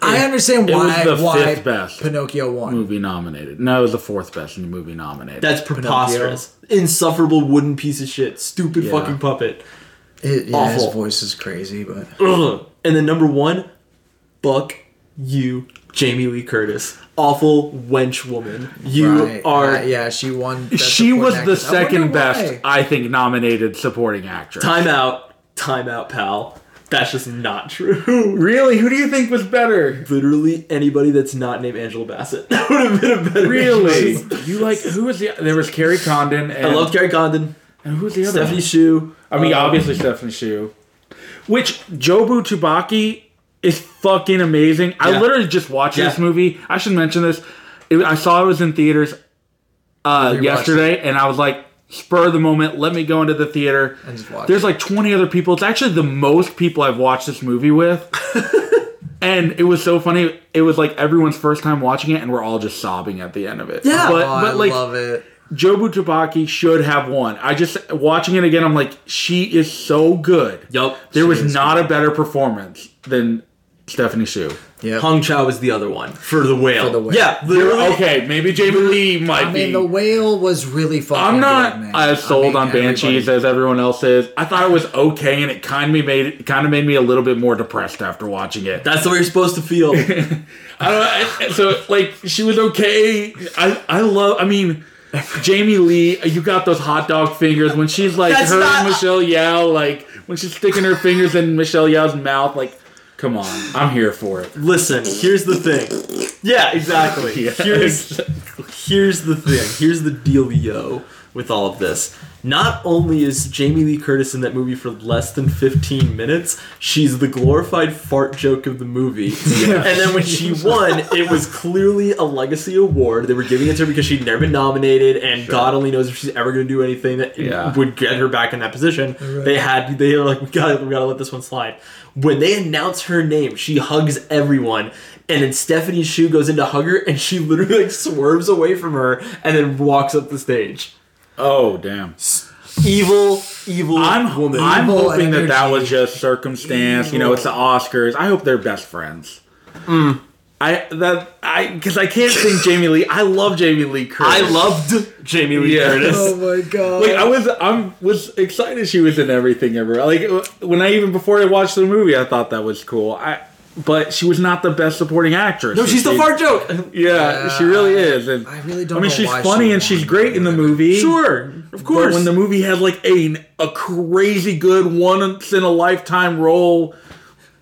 I understand It was why the why fifth best. Pinocchio won. movie nominated. No, it was the fourth best movie nominated. That's preposterous. Insufferable wooden piece of shit. Stupid Yeah. fucking puppet. It, yeah, his Awful. voice is crazy, but Ugh. And then number one, fuck you, Jamie Lee Curtis. Awful wench woman. You Right. are Uh, yeah, she won. Best she was Supporting the Actress. I wonder second best, why. I think, nominated supporting actress. time out. Time out, pal. That's just not true. Really? Who do you think was better? Literally anybody that's not named Angela Bassett that would have been a better Really? choice. you like who was the? There was Kerry Condon. And, I love Kerry Condon, And who was the other? Stephanie one? Hsu. I mean, uh, obviously Stephanie Hsu. Which Jobu Tupaki is fucking amazing. I literally just watched Yeah. this movie. I should mention this. It, I saw it was in theaters uh, yesterday, and I was like, spur of the moment. Let me go into the theater. And just watch There's like 20 other people. It's actually the most people I've watched this movie with. and it was so funny. It was like everyone's first time watching it, and we're all just sobbing at the end of it. Yeah. but, oh, but I like love it. Jobu Tupaki should have won. I just watching it again. I'm like, she is so good. Yep. There was not a better performance than Stephanie Hsu. Yeah. Hong Chau is the other one for the whale. For the whale. Yeah, literally. Okay, maybe Jamie Lee might I be. mean, the whale was really fucking. I'm not good, as sold I mean, on Banshees everybody- as everyone else is. I thought it was okay, and it kind of made it kind of made me a little bit more depressed after watching it. That's the way you're supposed to feel. I don't. I, so like she was okay. I I love. I mean. Jamie Lee, you got those hot dog fingers when she's like That's her not- and Michelle Yeoh, like when she's sticking her fingers in Michelle Yeoh's mouth. Like, come on, I'm here for it. Listen, here's the thing. Yeah, exactly. Yeah, Here's here's the thing. Here's the dealio with all of this. Not only is Jamie Lee Curtis in that movie for less than 15 minutes, she's the glorified fart joke of the movie. And then when she won, it was clearly a legacy award. They were giving it to her because she'd never been nominated, and God only knows if she's ever going to do anything that Yeah. would get her back in that position. They had they were like, we gotta we gotta let this one slide. When they announce her name, she hugs everyone. And then Stephanie Hsu goes in to hug her, and she literally like swerves away from her, and then walks up the stage. Oh damn! Evil, evil I'm woman. I'm Evil hoping that that energy. was just circumstance. You know, it's the Oscars. I hope they're best friends. Mm. I that I because I can't sing Jamie Lee. I love Jamie Lee Curtis. I loved Jamie Lee Yeah. Curtis. Oh my god! Like I was, I'm was excited she was in everything ever. Like when I even before I watched the movie, I thought that was cool. I, but she was not the best supporting actress. No, she's the She- fart joke. Yeah, she really is. And I really don't I mean, know she's why she funny would and she's great in the movie. Sure, of course. But course. when the movie has like a a crazy good once in a lifetime role,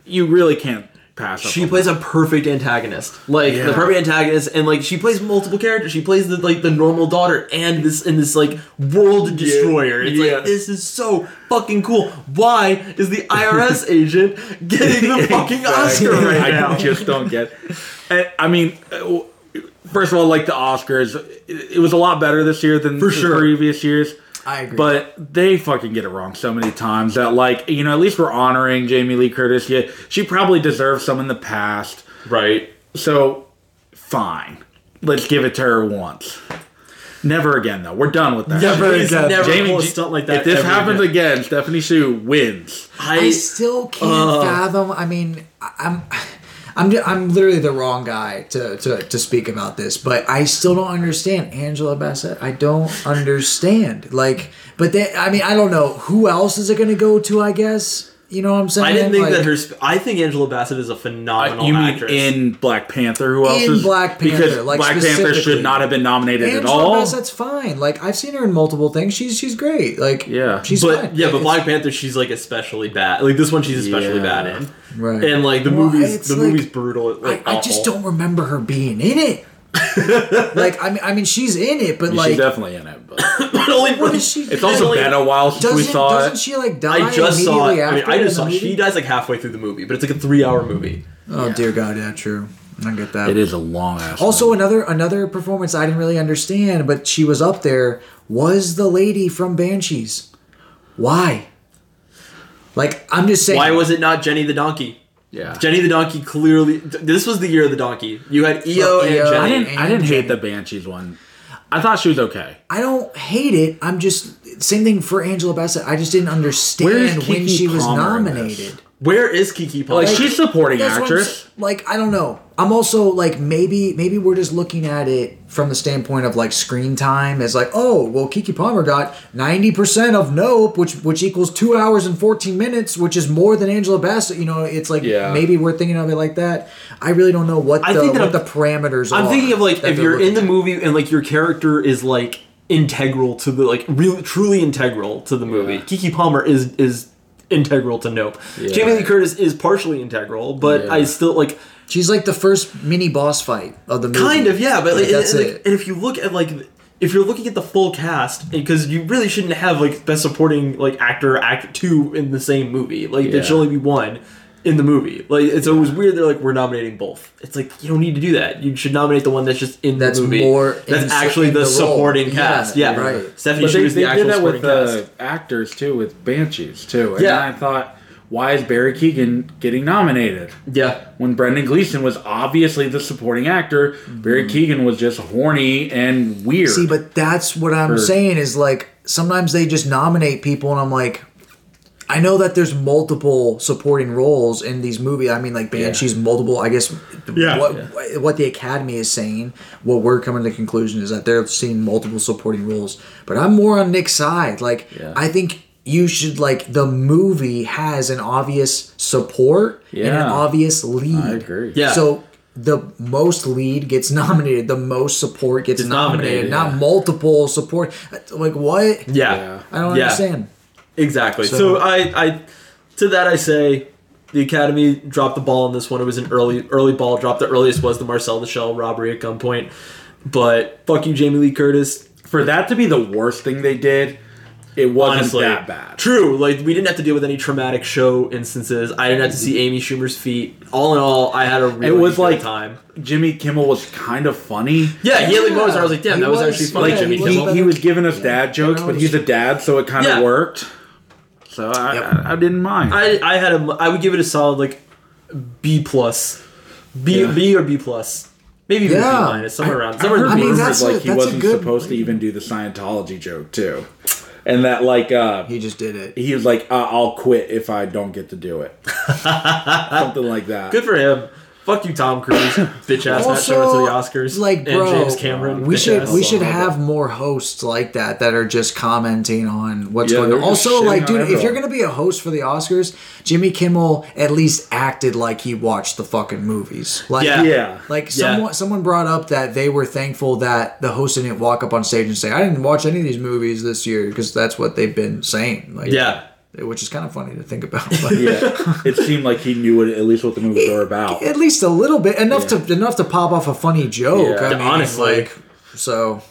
you really can't pass. She plays a perfect antagonist, like the perfect antagonist, and like she plays multiple characters. She plays the like the normal daughter and this and this like world destroyer. It's Yeah. like this is so fucking cool. Why is the IRS agent getting the fucking Oscar Exactly. right I now? just don't get. And, I mean, uh, first of all, like the Oscars, it, was a lot better this year than For the sure. previous years. I agree. But they fucking get it wrong so many times that, like, you know, at least we're honoring Jamie Lee Curtis. Yeah, she probably deserves some in the past. Right. So, fine. Let's give it to her once. Never again, though. We're done with that. Never Please again. Never Jamie, pull a G- stunt like that. if this ever happens again. again, Stephanie Hsu wins. I still can't uh, fathom. I mean, I'm. I'm, ju- I'm literally the wrong guy to, to, to speak about this, but I still don't understand Angela Bassett. I don't understand. Like, but I mean, I don't know who else is it going to go to. I guess you know what I'm saying. I didn't think Like, that her. Sp- I think Angela Bassett is a phenomenal you mean actress. in Black Panther? Who else In is Black Panther, Because like, Black Panther should not have been nominated at all. Angela. Bassett's fine. Like I've seen her in multiple things. She's she's great. Like Yeah. she's but fine. yeah, but It's- Black Panther, she's like especially bad. Like this one, she's especially Yeah. bad in. Right. And like the Well, movie's the like- movie's brutal. Like, I, I just don't remember her being in it. like I mean, I mean, she's in it, but like, She's definitely in it. But Only what for- is she? it's also Only- been a while since we doesn't saw doesn't it. she like die? I just saw it. immediately I mean, I just saw. movie? She dies like halfway through the movie, but it's like a three-hour movie. Oh dear God, yeah, true. I get that. It is a long ass. Also, another another performance I didn't really understand, but she was up there. Was the lady from Banshees? Why? Like I'm just saying. Why was it not Jenny the donkey? yeah. Jenny the donkey clearly. This was the year of the donkey. You had EO Well, and EO Jenny. I didn't. I didn't hate the Banshees one. I thought she was okay. I don't hate it. I'm just same thing for Angela Bassett. I just didn't understand when she was Palmer in this? nominated. Where is Keke Palmer? Like, she's supporting That's what I'm actress. s- Like I don't know. I'm also like maybe maybe we're just looking at it from the standpoint of like screen time as like oh well Keke Palmer got 90% of Nope which which equals two hours and 14 minutes which is more than Angela Bassett. You know it's like Yeah. maybe we're thinking of it like that. I really don't know what I the think that what I'm- the parameters are. I'm thinking of like that if they're you're in looking the at. movie and like your character is like integral to the like really truly integral to the movie. Keke Palmer is is integral to Nope. Jamie Lee Curtis is partially integral, but Yeah. I still like She's like the first mini boss fight of the movie. kind of yeah. But like, and, that's and, it. like, and if you look at like if you're looking at the full cast, because you really shouldn't have like best supporting like actor act two in the same movie. Like there should only be one. In the movie. Like it's always weird. They're like, we're nominating both. It's like you don't need to do that. You should nominate the one that's just in That's the movie. more That's in- actually the, the supporting Yeah, cast. Yeah, right. Stephanie But Hsu they, is the actual did that supporting with cast. uh, actors too, with Banshees too. And Yeah. then I thought, why is Barry Keoghan getting nominated? Yeah, When Brendan Gleeson was obviously the supporting actor, Barry Keoghan was just horny and weird. See, but that's what I'm Or- saying is like sometimes they just nominate people, and I'm like, I know that there's multiple supporting roles in these movies. I mean, like Banshee's multiple. I guess Yeah. what Yeah. what the Academy is saying, what we're coming to the conclusion is that they're seeing multiple supporting roles. But I'm more on Nick's side. Like, Yeah. I think you should like the movie has an obvious support and an obvious lead. I agree. Yeah. So the most lead gets nominated, the most support gets Gets nominated, nominated, not multiple support. Like what? yeah, Yeah. I don't Yeah. understand. Exactly. So, So- I, I, to that I say, the Academy dropped the ball on this one. It was an early, early ball drop. The earliest was the Marcel the robbery at gunpoint. But fuck you, Jamie Lee Curtis. for that to be the worst thing they did, it wasn't Honestly, that bad. True. Like we didn't have to deal with any traumatic show instances. I didn't have to see Amy Schumer's feet. All in all, I had a really It was good like time. Jimmy Kimmel was kind of funny. Yeah, yeah. like Yeah, moments where I was like, damn, he that was, was- actually funny. yeah, Jimmy he he, Kimmel. he was giving us dad jokes, but he's a dad, so it kind of Yeah. worked. So I, Yep. I, I didn't mind. I I had a I would give it a solid like B plus, B Yeah. B or B plus, maybe even Yeah. B minus, somewhere around I somewhere in heard the I mean, that's like a- he that's a wasn't good- supposed to even do the Scientology joke too, and that like uh, He just did it. he was like, uh, "I'll quit if I don't get to do it," something like that. Good for him. Fuck you, Tom Cruise, bitch ass, not showing up to the Oscars. like, bro, and James Cameron. we should we should have more hosts like that that are just commenting on what's Yeah, going on. Also, like, dude, if you're gonna be a host for the Oscars, Jimmy Kimmel at least acted like he watched the fucking movies. Like, Yeah. Yeah. Like Yeah. someone someone brought up that they were thankful that the host didn't walk up on stage and say, "I didn't watch any of these movies this year," because that's what they've been saying. Like, Yeah. Which is kind of funny to think about. But yeah, it seemed like he knew what, at least what the movies were about. at least a little bit enough to enough to pop off a funny joke. Yeah. I mean, Honestly. like, so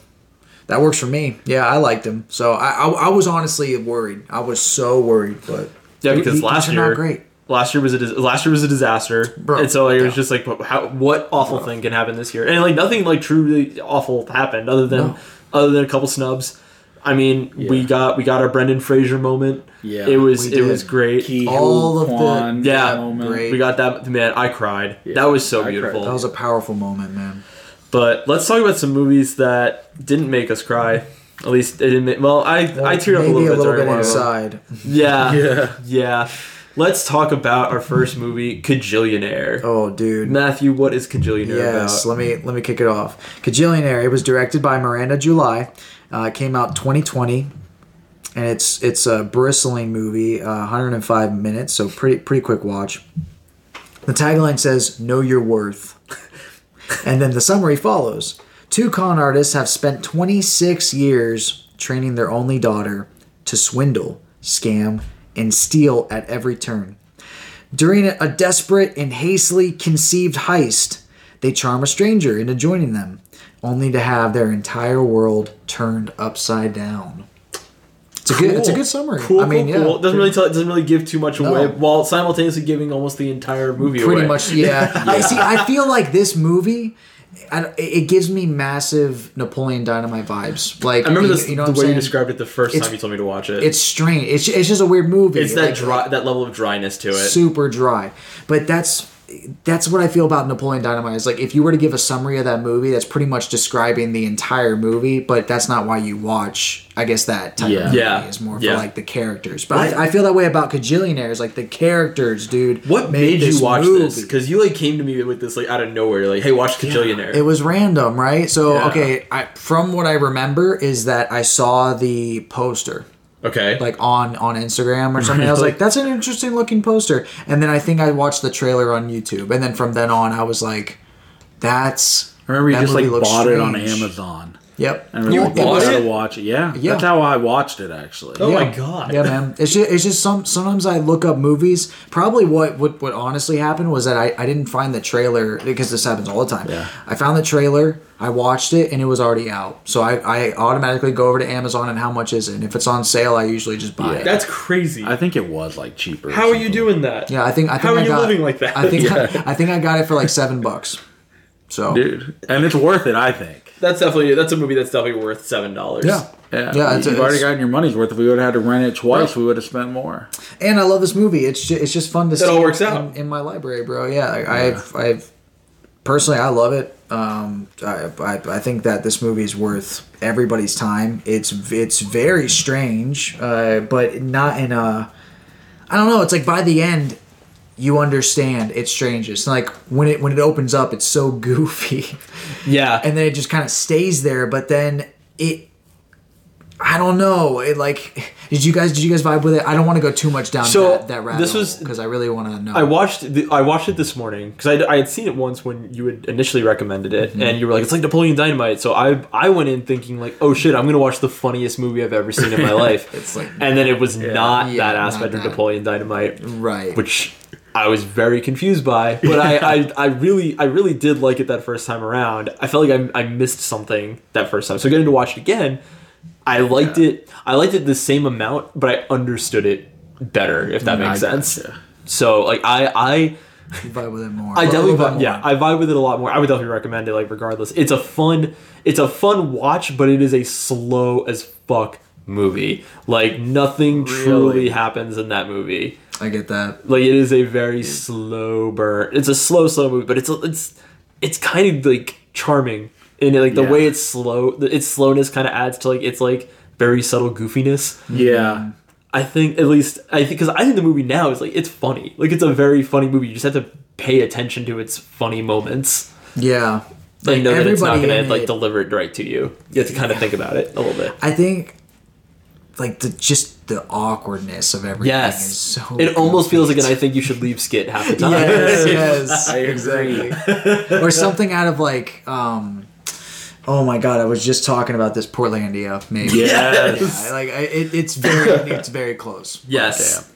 that works for me. Yeah, I liked him. So I, I, I was honestly worried. I was so worried, but Yeah, because he last turned year, out great. last year was a last year was a disaster, Bro, and so like, it was just like, what- how, what awful thing can happen this year? And like nothing like truly awful happened, other than No. other than a couple snubs. I mean, we got we got our Brendan Fraser moment. Yeah, it was it was great. Ki All of the- Yeah, moment. great. We got that man. I cried. that was so I cried. beautiful. That was a powerful moment, man. But let's talk about some movies that didn't make us cry. At least it didn't. Make, well, I I teared up a Maybe little bit during one of inside. Yeah, Yeah. yeah. Let's talk about our first movie, Kajillionaire. Oh, dude. Matthew, what is Kajillionaire Yes, about? let me let me kick it off. Kajillionaire. It was directed by Miranda July. Uh, it came out 2020, and it's it's a bristling movie, uh, 105 minutes, so pretty pretty quick watch. The tagline says "Know Your Worth," and then the summary follows. Two con artists have spent 26 years training their only daughter to swindle, scam, and steal at every turn. During a desperate and hastily conceived heist, they charm a stranger into joining them, only to have their entire world turned upside down. It's a good. It's a good summary. Cool, I mean, cool, yeah, cool. Doesn't really tell. Doesn't really give too much No. away, while simultaneously giving almost the entire movie away. pretty away. much. Yeah. I see. I feel like this movie. I, it gives me massive Napoleon Dynamite vibes. Like I remember you, this, you know the way I'm you described it the first It's- time you told me to watch it. It's strange. It's, it's just a weird movie. it's that Like, dry, that level of dryness to it. super dry. But that's that's what I feel about Napoleon Dynamite. Is like if you were to give a summary of that movie, that's pretty much describing the entire movie. But that's not why you watch. I guess that type Yeah. of movie Yeah. is more Yeah. for like the characters. But I, I feel that way about Kajillionaires. Like the characters, dude. What made you this watch movie. this? Because you like came to me with this like out of nowhere. Like, hey, watch Kajillionaire. It was random, right? So Yeah. okay, I, from what I remember is that I saw the poster okay. like on on Instagram or something. I was like, that's an interesting looking poster. And then I think I watched the trailer on YouTube, and then from then on, I was like, that's. I remember you that just like bought it on. Amazon. Yep. And You we're like, we bought gotta it? watch it. Yeah, Yeah. that's how I watched it actually. Oh yeah. my god. Yeah, man. It's just it's just some sometimes I look up movies. Probably what what, what honestly happened was that I, I didn't find the trailer because this happens all the time. Yeah. I found the trailer, I watched it, and it was already out. So I, I automatically go over to Amazon and how much is it? And if it's on sale, I usually just buy it. That's crazy. I think it was like cheaper. How are you doing that? Yeah, I think I think How are I you got, living like that? I think Yeah. I, think I got it for like seven bucks. So dude? And it's worth it, I think. That's definitely that's a movie that's definitely worth seven dollars. yeah. Yeah, Yeah, it's- you've already gotten your money's worth. If we would have had to rent it twice, we would have spent more. And I love this movie. It's just, it's just fun to That see all works in, out. in my library, bro. Yeah, I, I've I've personally I love it. Um, I, I I think that this movie is worth everybody's time. It's it's very strange, uh, but not in a. I don't know. It's like by the end, you understand it's strange. It's like when it when it opens up, it's so goofy. Yeah. and then it just kind of stays there. But then it, I don't know. It like, did you guys did you guys vibe with it? I don't want to go too much down So, that, that rabbit this was- because I really want to know. I watched the, I watched it this morning because I, I had seen it once when you had initially recommended it Mm-hmm. and you were like it's like Napoleon Dynamite so I I went in thinking like oh shit I'm gonna watch the funniest movie I've ever seen in my life It's like- and then it was not Yeah, that not aspect of. Napoleon Dynamite right. which I was very confused by but I, I I really I really did like it that first time around I felt like I, I missed something that first time so getting to watch it again I liked it I liked it the same amount but I understood it better if that Mm, makes I sense gotcha. so like I I You vibe with it more. I A definitely, little bit vibe, yeah. I vibe with it a lot more. I would definitely recommend it. Like, regardless, it's a fun, it's a fun watch, but it is a slow as fuck movie. Like, nothing truly happens in that movie. I get that. Like, it is a very slow burn. It's a slow, slow movie, but it's it's it's kind of like charming in it. Like the Yeah. way it's slow, its slowness kind of adds to like it's like very subtle goofiness. Yeah, I think at least I think because I think the movie now is like it's funny. Like it's a very funny movie. You just have to pay attention to its funny moments Yeah. and know that it's not gonna in like deliver it right to you. You have to kind of think about it a little bit. I think, like the just the awkwardness of everything is Yes, so. it almost feels like an I think you should leave skit half the time. Yes, yes, I agree. exactly. or something out of like, um, oh my god, I was just talking about this Portlandia, maybe. Yes. Yeah, like I, it, it's very, it's very close. yes.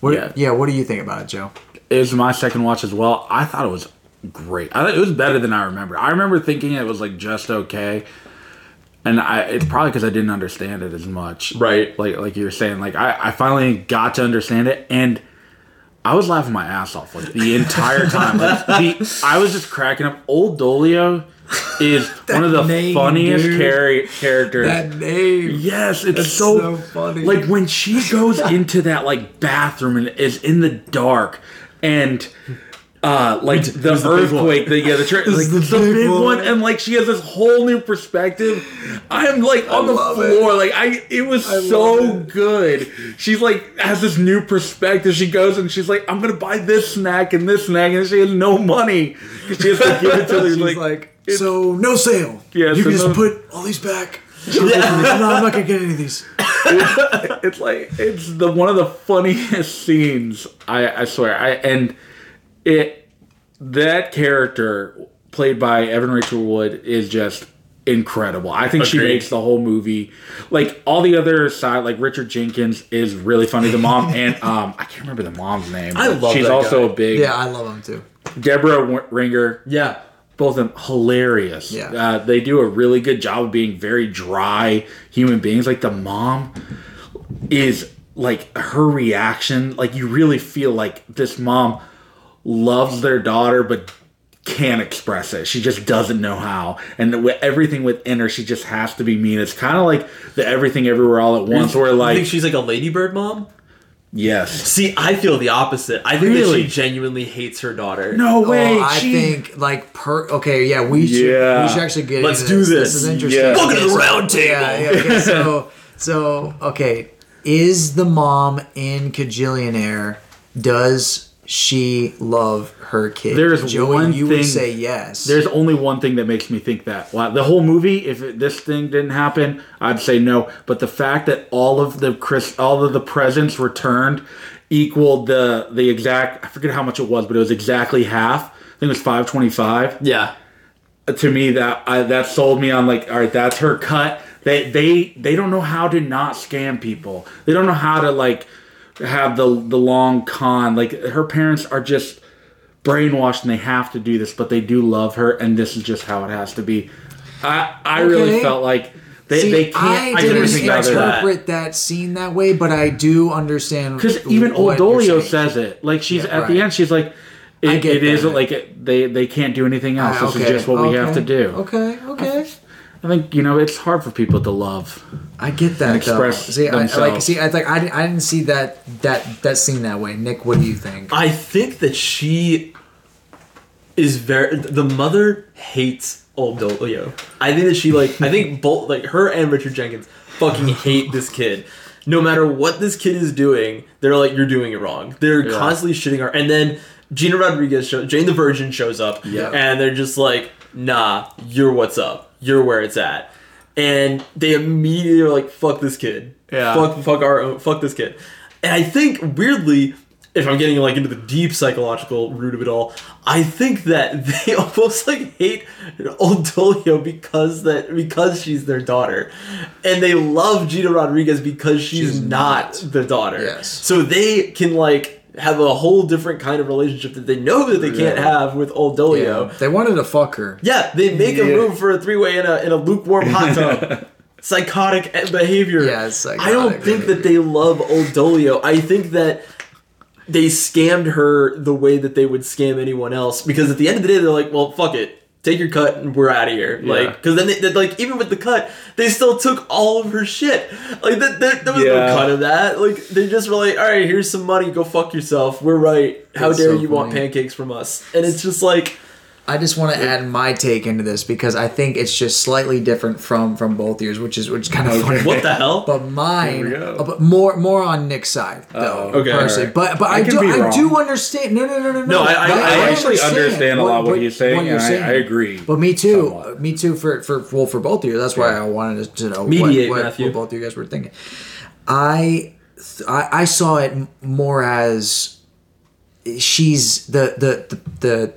What, Yeah. yeah. What do you think about it, Joe? it was my second watch as well. I thought it was great. I thought it was better than I remember. I remember thinking it was like just okay, and I it's probably because I didn't understand it as much. Right. Like like you were saying, like I, I finally got to understand it, and I was laughing my ass off like the entire time. Like the I was just cracking up. Old Dolio is one of the name, funniest dude. char- characters. name. Yes, it's so, so funny. Like when she goes into that like bathroom and is in the dark and uh like the, the earthquake, the yeah, the, tra- like, the the, big big one. one. and like she has this whole new perspective. I'm like on the love floor, like I it was so it. good. She's like has this new perspective. She goes and she's like, I'm gonna buy this snack and this snack, and she has no money. She has to give it to her. She's like, like, so no sale. Yeah, you so can just no- put all these back. no, I'm not gonna get any of these. it's like it's the one of the funniest scenes I, I swear I and it that character played by Evan Rachel Wood is just incredible. I think she makes the whole movie like all the other side like Richard Jenkins is really funny the mom and um I can't remember the mom's name. I but love she's that also guy. a big Yeah, I love them too. Debra Winger Yeah. both of them hilarious. Yeah. Uh, they do a really good job of being very dry human beings. Like the mom is like her reaction, like you really feel like this mom loves their daughter but can't express it. She just doesn't know how. And with everything within her, she just has to be mean. It's kind of like the everything everywhere all at once where I like think she's like a ladybird mom. yes. See, I feel the opposite. I think that she genuinely hates her daughter. No oh, way. oh, I she- think like per. Okay, yeah, we should. Yeah. We should actually get. Let's into do this. this. This is interesting. Yeah. Welcome to the Okay, so- round table. Yeah, yeah. Okay, so, so okay, is the mom in Kajillionaire? Does she love her kid? There's Joey. one you thing- would say yes. There's only one thing that makes me think that. Well, the whole movie, if it, this thing didn't happen, I'd say no. But the fact that all of the Chris, all of the presents returned equaled the the exact. I forget how much it was, but it was exactly half. I think it was five twenty five. Yeah. Uh, to me that I, that sold me on like all right that's her cut they they they don't know how to not scam people they don't know how to like have the the long con. Like her parents are just brainwashed and they have to do this but they do love her and this is just how it has to be. I i really felt like they, See, they can't I didn't than that. interpret that scene that way, but I do understand because even what old you're Dolio saying. says it. Like she's Yeah, at the end she's like it, it is that. like it, they they can't do anything else. Ah, this is just what we have to do. Okay, okay. I think you know it's hard for people to love. I get that. express though. See, I, like themselves. see, I like I, didn't- I didn't see that that that scene that way. Nick, what do you think? I think that she is very. The mother hates old Dolio. Oh, I think that she like. I think both like her and Richard Jenkins fucking hate this kid. No matter what this kid is doing, they're like, "You're doing it wrong." They're Yeah. constantly shitting her. And then Gina Rodriguez, show, Jane the Virgin shows up, Yeah. and they're just like, "Nah, you're what's up. You're where it's at." And they immediately are like, "Fuck this kid. Yeah. Fuck, fuck our, own, fuck this kid." And I think weirdly, if I'm getting like into the deep psychological root of it all, I think that they almost like hate old Dolio because that because she's their daughter, and they love Gina Rodriguez because she's, She's not, not. the daughter. Yes. So they can like have a whole different kind of relationship that they know that they can't Yeah. have with old Dolio. Yeah, they wanted to fuck her. Yeah, they make a move for a three way in a in a lukewarm hot tub. Psychotic behavior. Yeah, it's I don't psychotic think that they love old Dolio. I think that they scammed her the way that they would scam anyone else because at the end of the day they're like, well, fuck it. Take your cut and we're out of here. Yeah. Like, because then, they, they- like, even with the cut, they still took all of her shit. Like, that, that, there was Yeah. no cut of that. Like, they just were like, all right, here's some money, go fuck yourself. We're right. How dare so you want pancakes from us? And it's just like, I just want to add my take into this because I think it's just slightly different from from both yours, which is which is kind of funny. what the hell? But mine, Here we go. uh, but more more on Nick's side though. Uh-oh. Okay, personally. alright. But but I I, do I wrong. do understand. No no no no no. No, I- I- I actually understand a lot what he's saying, you're and I- I agree But me too. somewhat. Me too. For for well for both of you. That's why I wanted to know Mediate, what, what, what both of you guys were thinking. I th- I, I saw it more as she's the the the. the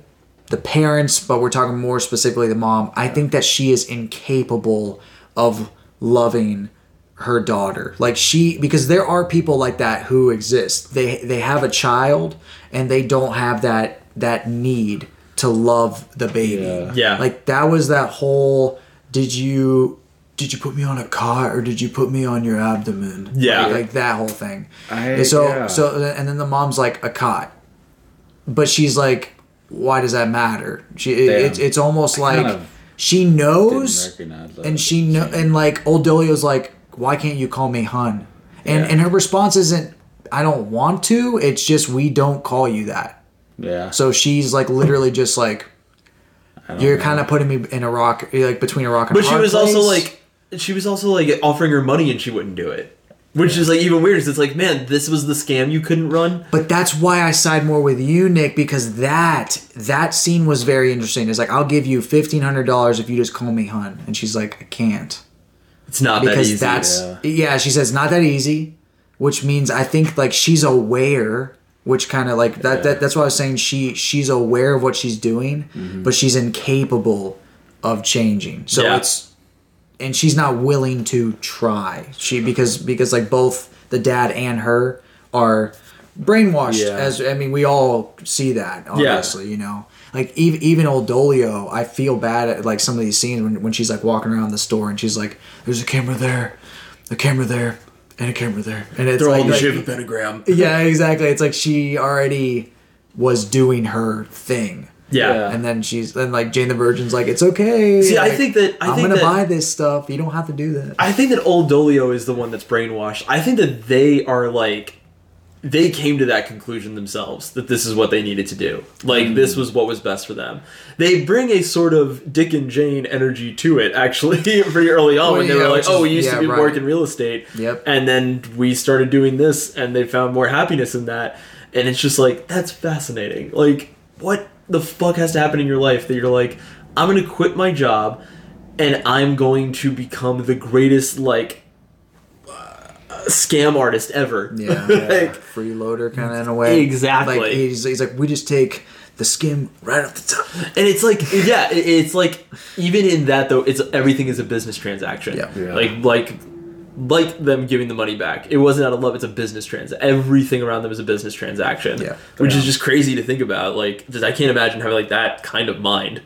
the parents, but we're talking more specifically the mom. I think that she is incapable of loving her daughter. Like she because there are people like that who exist. They they have a child and they don't have that that need to love the baby. Yeah. Yeah. Like that was that whole did you did you put me on a cot or did you put me on your abdomen? Yeah. Like, like that whole thing. I- And so yeah. so and then the mom's like a cot. But she's like why does that matter? She it, it's it's almost I like kind of she knows and she know and like old Dolio's like why can't you call me hun? And Yeah. and her response isn't I don't want to, it's just we don't call you that. yeah. So she's like literally just like you're kind of putting me in a rock, like between a rock and But a she hard was also like, she was also like offering her money and she wouldn't do it, which is like even weird. 'cause It's like, man, this was the scam you couldn't run. But that's why I side more with you, Nick, because that that scene was very interesting. It's like I'll give you fifteen hundred dollars if you just call me hun, and she's like, I can't It's not that because easy. that's yeah. yeah. She says not that easy, which means I think like she's aware, which kind of like that, that. That's why I was saying she she's aware of what she's doing, Mm-hmm. but she's incapable of changing. So Yeah. it's and she's not willing to try. She because because like both the dad and her are brainwashed. Yeah. As I mean, we all see that obviously. You know, like even even old Dolio, I feel bad at like some of these scenes when when she's like walking around the store and she's like, "There's a camera there, a camera there." And a camera there, and it's They're all like, in the shape of a pentagram. yeah, exactly. It's like she already was doing her thing, Yeah. Yeah. and then she's then like Jane the Virgin's like, it's okay. See, I think that- I am think gonna that- buy this stuff. You don't have to do that. I think that old Dolio is the one that's brainwashed. I think that they are like they came to that conclusion themselves that this is what they needed to do. Like Mm. this was what was best for them. They bring a sort of Dick and Jane energy to it actually pretty early on Well, when they yeah, were like, "Oh, we used yeah, to be right. work in real estate." Yep. And then we started doing this and they found more happiness in that. And it's just like that's fascinating. Like what the fuck has to happen in your life that you're like, "I'm going to quit my job and I'm going to become the greatest like uh, scam artist ever. Yeah, like, freeloader kind of in a way. Exactly. Like he's, he's like, we just take the skim right off the top. and it's like yeah it's like even in that though it's everything is a business transaction Yeah. Yeah. like like like them giving the money back it wasn't out of love it's a business transaction everything around them is a business transaction Yeah. which Yeah. is just crazy to think about like just, i can't imagine having like that kind of mind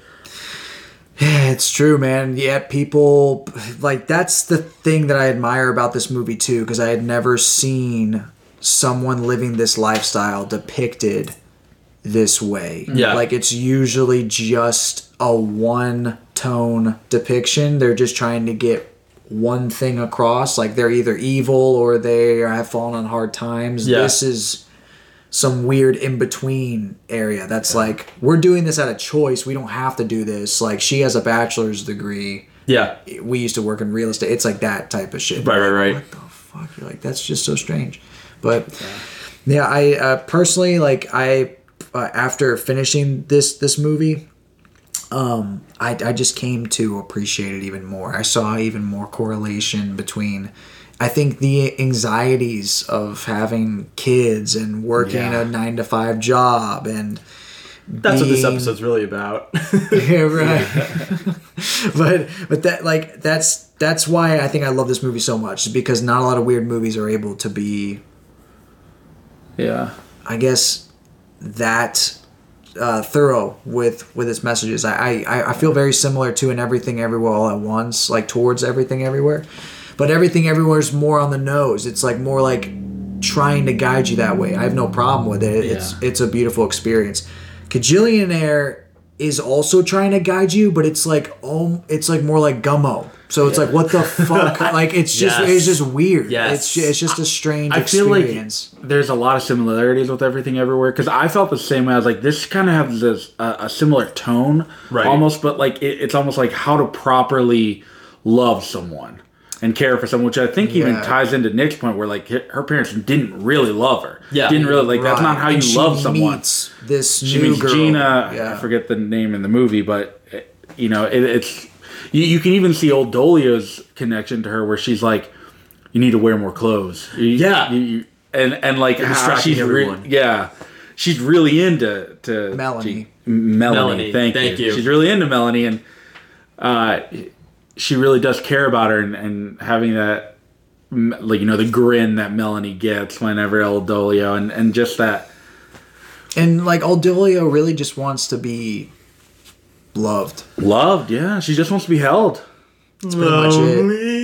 Yeah, it's true, man. Yeah, people like that's the thing that I admire about this movie too, because I had never seen someone living this lifestyle depicted this way. Yeah. Like it's usually just a one tone depiction. They're just trying to get one thing across. Like they're either evil or they have fallen on hard times. Yeah. This is some weird in between area that's like we're doing this out of choice. We don't have to do this. Like she has a bachelor's degree. Yeah. We used to work in real estate. It's like that type of shit. Right right right. What the fuck? You're like that's just so strange. But yeah i uh, personally like i uh, after finishing this this movie um I, I just came to appreciate it even more i saw even more correlation between i think the anxieties of having kids and working Yeah. a nine to five job and that's what this episode's really about yeah, right. but but that like that's that's why I think I love this movie so much because not a lot of weird movies are able to be Yeah. I guess that uh, thorough with with its messages. I, I I feel very similar to in Everything Everywhere All at Once, like towards Everything Everywhere, but Everything Everywhere is more on the nose. It's like more like trying to guide you that way. I have no problem with it. It's Yeah. it's a beautiful experience. Kajillionaire is also trying to guide you, but it's like oh, it's like more like Gummo. So it's like what the fuck? like it's just Yes. it's just weird. Yes. It's ju- it's just a strange I feel experience. like there's a lot of similarities with everything everywhere because I felt the same way. I was like, this kind of has this uh, a similar tone, Right. Almost, but like it, it's almost like how to properly love someone and care for someone, which I think even Yeah. ties into Nick's point, where like her parents didn't really love her. Yeah. didn't really like. That's not how And you she love someone. meets this she new meets girl. Gina. Yeah. I forget the name in the movie, but uh, you know, it, it's you, you can even see old Dolio's connection to her, where she's like, "You need to wear more clothes." You- Yeah. you- you- and and like how she's re- yeah, she's really into to Melanie. G- Melanie, Melanie, thank, thank you. you. She's really into Melanie, and uh, she really does care about her, and, and having that like you know the grin that Melanie gets whenever old Dolio, and and just that. And like Old Dolio really just wants to be loved. Loved, yeah. She just wants to be held. That's pretty much it.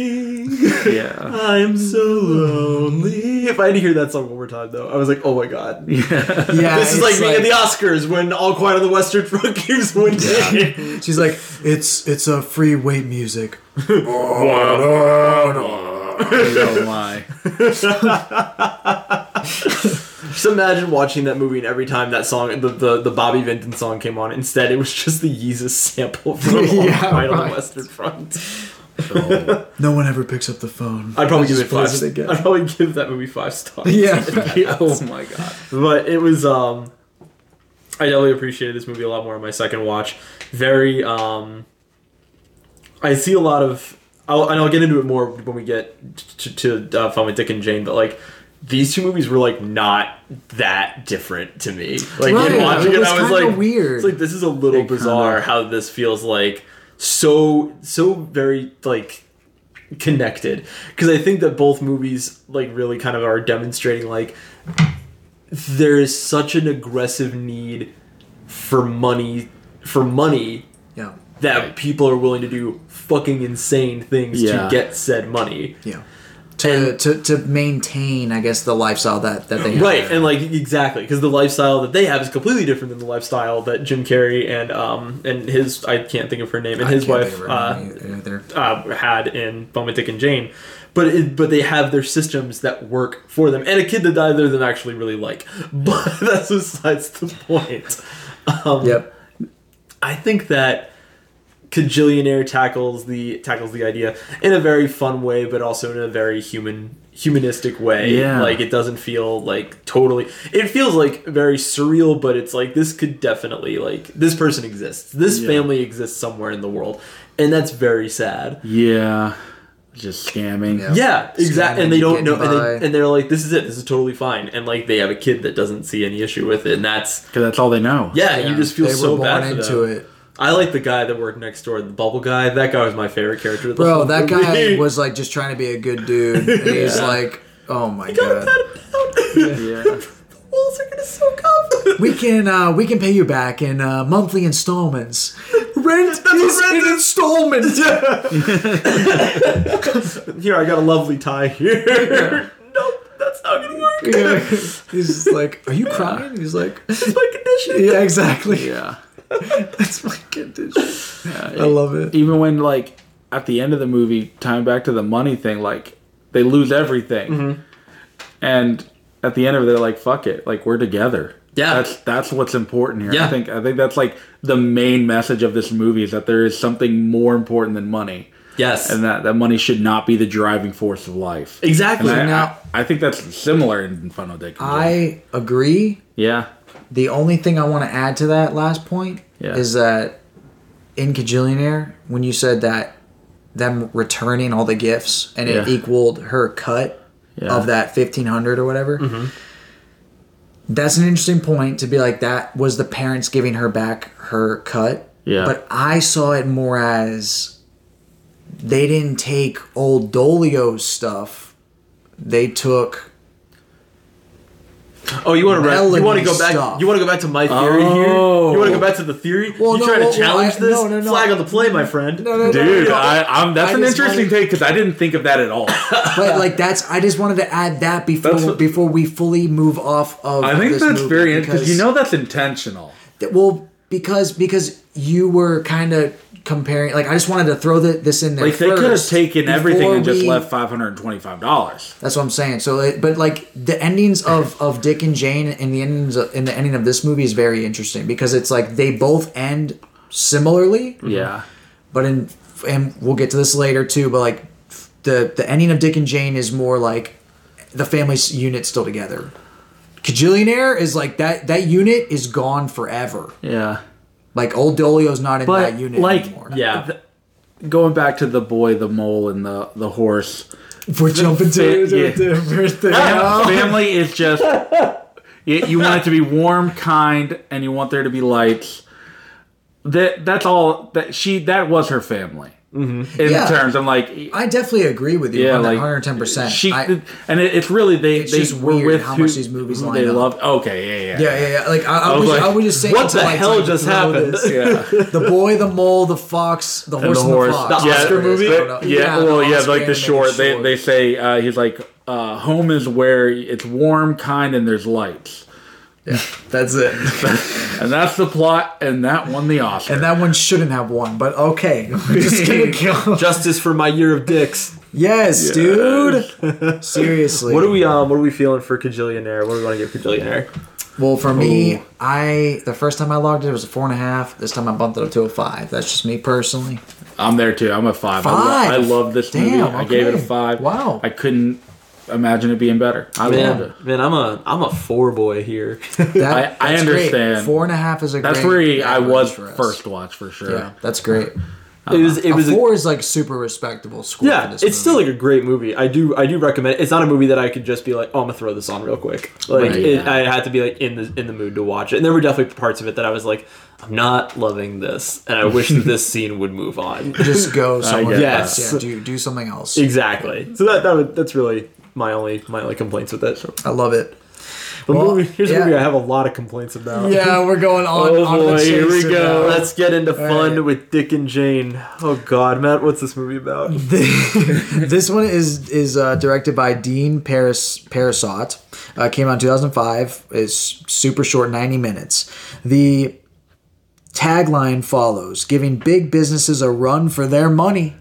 Yeah. I am so lonely. If I had to hear that song one more time, though, I was like, "Oh my god!" Yeah, yeah this is like it's being at the Oscars when All Quiet on the Western Front keeps winning. She's like, it's it's a free weight music. oh my. Just imagine watching that movie and every time that song, the, the, the Bobby Vinton song came on, instead it was just the Yeezus sample from All Yeah, Quiet on right. the Western Front. No one ever picks up the phone. I'd probably give it five. plays it again. I'd probably give that movie five stars. Yeah. oh my god. but it was um I definitely appreciated this movie a lot more on my second watch. Very um I see a lot of I'll, and I'll get into it more when we get to, to uh, Fun with Dick and Jane, but like these two movies were like not that different to me. Like Right, in watching it it, was I was like weird. It's like this is a little They kinda- bizarre how this feels like so so very like connected because I think that both movies like really kind of are demonstrating like there is such an aggressive need for money for money Yeah, that people are willing to do fucking insane things Yeah. to get said money. yeah. To, to, to maintain, I guess, the lifestyle that, that they have. Right, and like exactly because the lifestyle that they have is completely different than the lifestyle that Jim Carrey and um and his I can't think of her name and I his wife think of her uh, uh, had in Dick and Jane, but it, but they have their systems that work for them, and a kid that either of them actually really like. But that's besides the point. Um, Yep. I think that Kajillionaire tackles the tackles the idea in a very fun way, but also in a very human humanistic way. Yeah. Like it doesn't feel like totally. It feels like very surreal, but it's like this could definitely like this person exists. This Yeah. family exists somewhere in the world, and that's very sad. Yeah. just scamming. Yeah, exactly. And they don't know, and, they, and they're like, "This is it. This is totally fine." And like, they have a kid that doesn't see any issue with it, and that's Because that's all they know. yeah. You just feel they so were born bad for into them. it. I like the guy that worked next door, the bubble guy. That guy was my favorite character. of the Bro, that movie. guy was like just trying to be a good dude. And he's Yeah. like, oh my Gotta god. pat him. Yeah. the walls are gonna soak up. We can uh, we can pay you back in uh, monthly installments. Rent what is rent an installment. Here, I got a lovely tie here. nope, that's not gonna work. Yeah. He's just like, are you crying? He's like, It's my condition. yeah, exactly. Yeah. That's my condition. I love it. Even when like at the end of the movie, tying back to the money thing, like they lose everything, Mm-hmm. and at the end of it, they're like, "Fuck it, like we're together." Yeah. that's that's what's important here. Yeah. I think I think that's like the main message of this movie is that there is something more important than money, Yes, and that that money should not be the driving force of life. exactly. And I, Now- I, I think that's similar in Funnel Dick. I agree. yeah, The only thing I want to add to that last point Yeah. is that in Kajillionaire, when you said that them returning all the gifts and it Yeah. equaled her cut Yeah. of that fifteen hundred or whatever. Mm-hmm. That's an interesting point to be like that was the parents giving her back her cut. Yeah. But I saw it more as they didn't take old Dolio's stuff. They took Oh, you want to you want to go back? stuff. You want to go back to my theory here? Oh. You want to go back to the theory? Well, you no, trying well, to challenge well, I- this? no, no, no. Flag on the play, my friend. no, no, no, dude, no, no. I, I'm that's I an interesting wanted- take because I didn't think of that at all. but like that's I just wanted to add that before what- before we fully move off of. I think this that's movie very because you know that's intentional. that- well because because you were kind of comparing like I just wanted to throw the, this in there. Like they could have taken everything before and just we- left five hundred and twenty-five dollars. That's what I'm saying. So, it, but like the endings of of Dick and Jane and the endings of, in the ending of this movie is very interesting because it's like they both end similarly, Yeah, but in and we'll get to this later too. But like the the ending of Dick and Jane is more like the family unit still together. Kajillionaire is like that that unit is gone forever. yeah. Like old Dolio's not in But that unit like, anymore. Yeah. th- going back to the boy, the mole, and the the horse. We're jumping to, to, Yeah. to birthday. Family is just you, you want it to be warm, kind, and you want there to be lights. That that's all that she that was her family. Mm-hmm. In Yeah. terms, I'm like, I definitely agree with you. yeah, Yeah, like 110. percent She I, and it, it's really they It's they just were weird with how who, much these movies who line they up. loved. Okay, yeah, yeah, Yeah, yeah, yeah. Like I, I, I was was, like, I was just saying. what the like, hell just happened? this- yeah. The boy, the mole, the fox, the horse, the and the, fox. The yeah, Oscar Whatever movie? I don't. Yeah, well, yeah, Oscar like the short. They they say uh, he's like uh, home is where it's warm, kind, and there's lights, Yeah, that's it. and that's the plot, and that won the Oscar. and that one shouldn't have won, but okay. We're just gonna go. Justice for my year of dicks. Yes, dude. Seriously. What are we um? What are we feeling for Kajillionaire? What do we want to give Kajillionaire? Well, for me, I the first time I logged it, it was a four and a half. This time I bumped it up to a five. That's just me personally. I'm there too. I'm a five. I, Five? lo- I love this movie. Damn, I gave it a five. Wow. I couldn't imagine it being better. I loved Man, it. man, I'm a I'm a four boy here. That, I- I that's great. understand. Four and a half is a That's great where I was first watch for sure. Yeah, that's great. it was it was a, four is like super respectable score. for yeah. this It's still like a great movie. I do I do recommend. it. It's not a movie that I could just be like, oh, I'm gonna throw this on real quick. Like Right, it, yeah. I had to be like in the in the mood to watch it. And there were definitely parts of it that I was like, I'm not loving this, and I wish that this scene would move on. just go somewhere get else. Yeah, do do something else. exactly. So that that would, that's really my only my only complaints with it. So I love it. the Well, movie here's yeah. a movie I have a lot of complaints about. Yeah, we're going on. Oh on the boy, here we go. now. Let's get into fun right. with Dick and Jane. Oh God, Matt, what's this movie about? this one is is uh, directed by Dean Paris Parisot. Uh, came out in 2005. It's super short, 90 minutes. The tagline follows: "Giving big businesses a run for their money."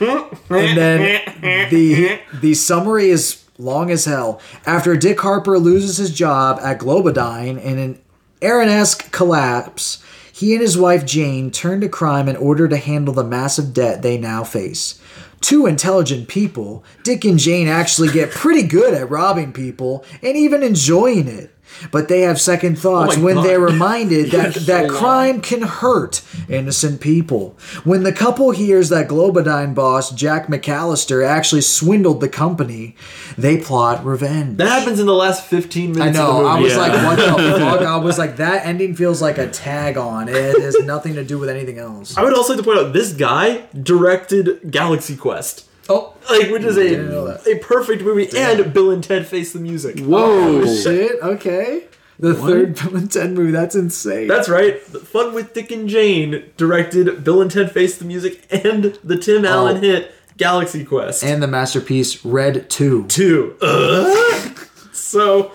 And then the the summary is long as hell. After Dick Harper loses his job at Globodyne in an Enron-esque collapse, he and his wife Jane turn to crime in order to handle the massive debt they now face. Two intelligent people, Dick and Jane actually get pretty good at robbing people and even enjoying it. But they have second oh thoughts Oh when God. they're reminded that, that so crime can hurt innocent people. When the couple hears that Globodyne boss, Jack McCallister, actually swindled the company, they plot revenge. That happens in the last 15 I minutes of the know. I was Yeah. like, what the fuck? I was like, that ending feels like a tag on. It has nothing to do with anything else. I would also like to point out this guy directed Galaxy Quest. Oh, Like, which is a, a perfect movie, and Bill and Ted Face the Music. Whoa. Oh, shit. Okay. The third Bill and Ted movie. That's insane. That's right. Fun with Dick and Jane directed Bill and Ted Face the Music and the Tim oh. Allen Oh. hit Galaxy Quest. and the masterpiece Red 2. two. Ugh. so,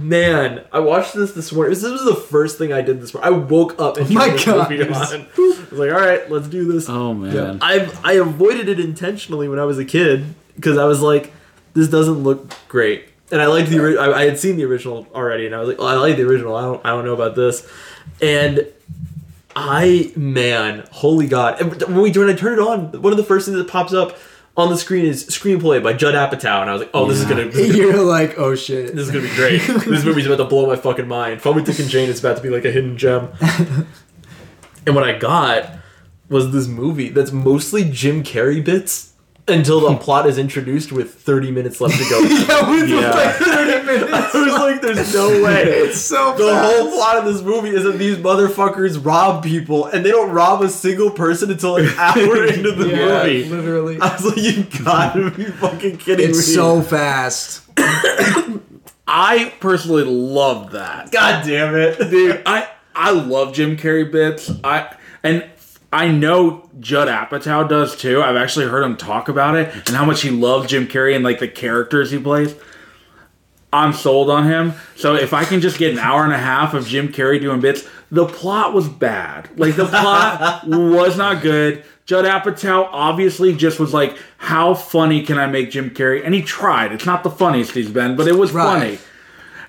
man, I watched this this morning. This was the first thing I did this morning. I woke up and Oh my God. movie on. I was like, all right, let's do this. Oh man. I I avoided it intentionally when I was a kid because I was like, this doesn't look great, and I liked the ori- I, I had seen the original already, and I was like, well, I like the original. I don't I don't know about this, and I man, holy god! When we when I turn it on, one of the first things that pops up on the screen is screenplay by Judd Apatow, and I was like, oh, this is gonna. This is gonna You're like, oh shit. this is gonna be great. this movie's about to blow my fucking mind. Dick and Jane is about to be like a hidden gem. and what I got was this movie that's mostly Jim Carrey bits until the plot is introduced with 30 minutes left to go. Yeah. with like 30 minutes. I was like, there's no way. It's so The fast. whole plot of this movie is that these motherfuckers rob people, and they don't rob a single person until an hour into the Yeah, movie. literally. I was like, you gotta be fucking kidding me. It's so fast. I personally love that. God damn it. Dude, I I love Jim Carrey bits. I and I know Judd Apatow does too. I've actually heard him talk about it and how much he loves Jim Carrey and like the characters he plays. I'm sold on him. So if I can just get an hour and a half of Jim Carrey doing bits, the plot was bad. Like the plot was not good. Judd Apatow obviously just was like, "How funny can I make Jim Carrey?" And he tried. It's not the funniest he's been, but it was Right. funny.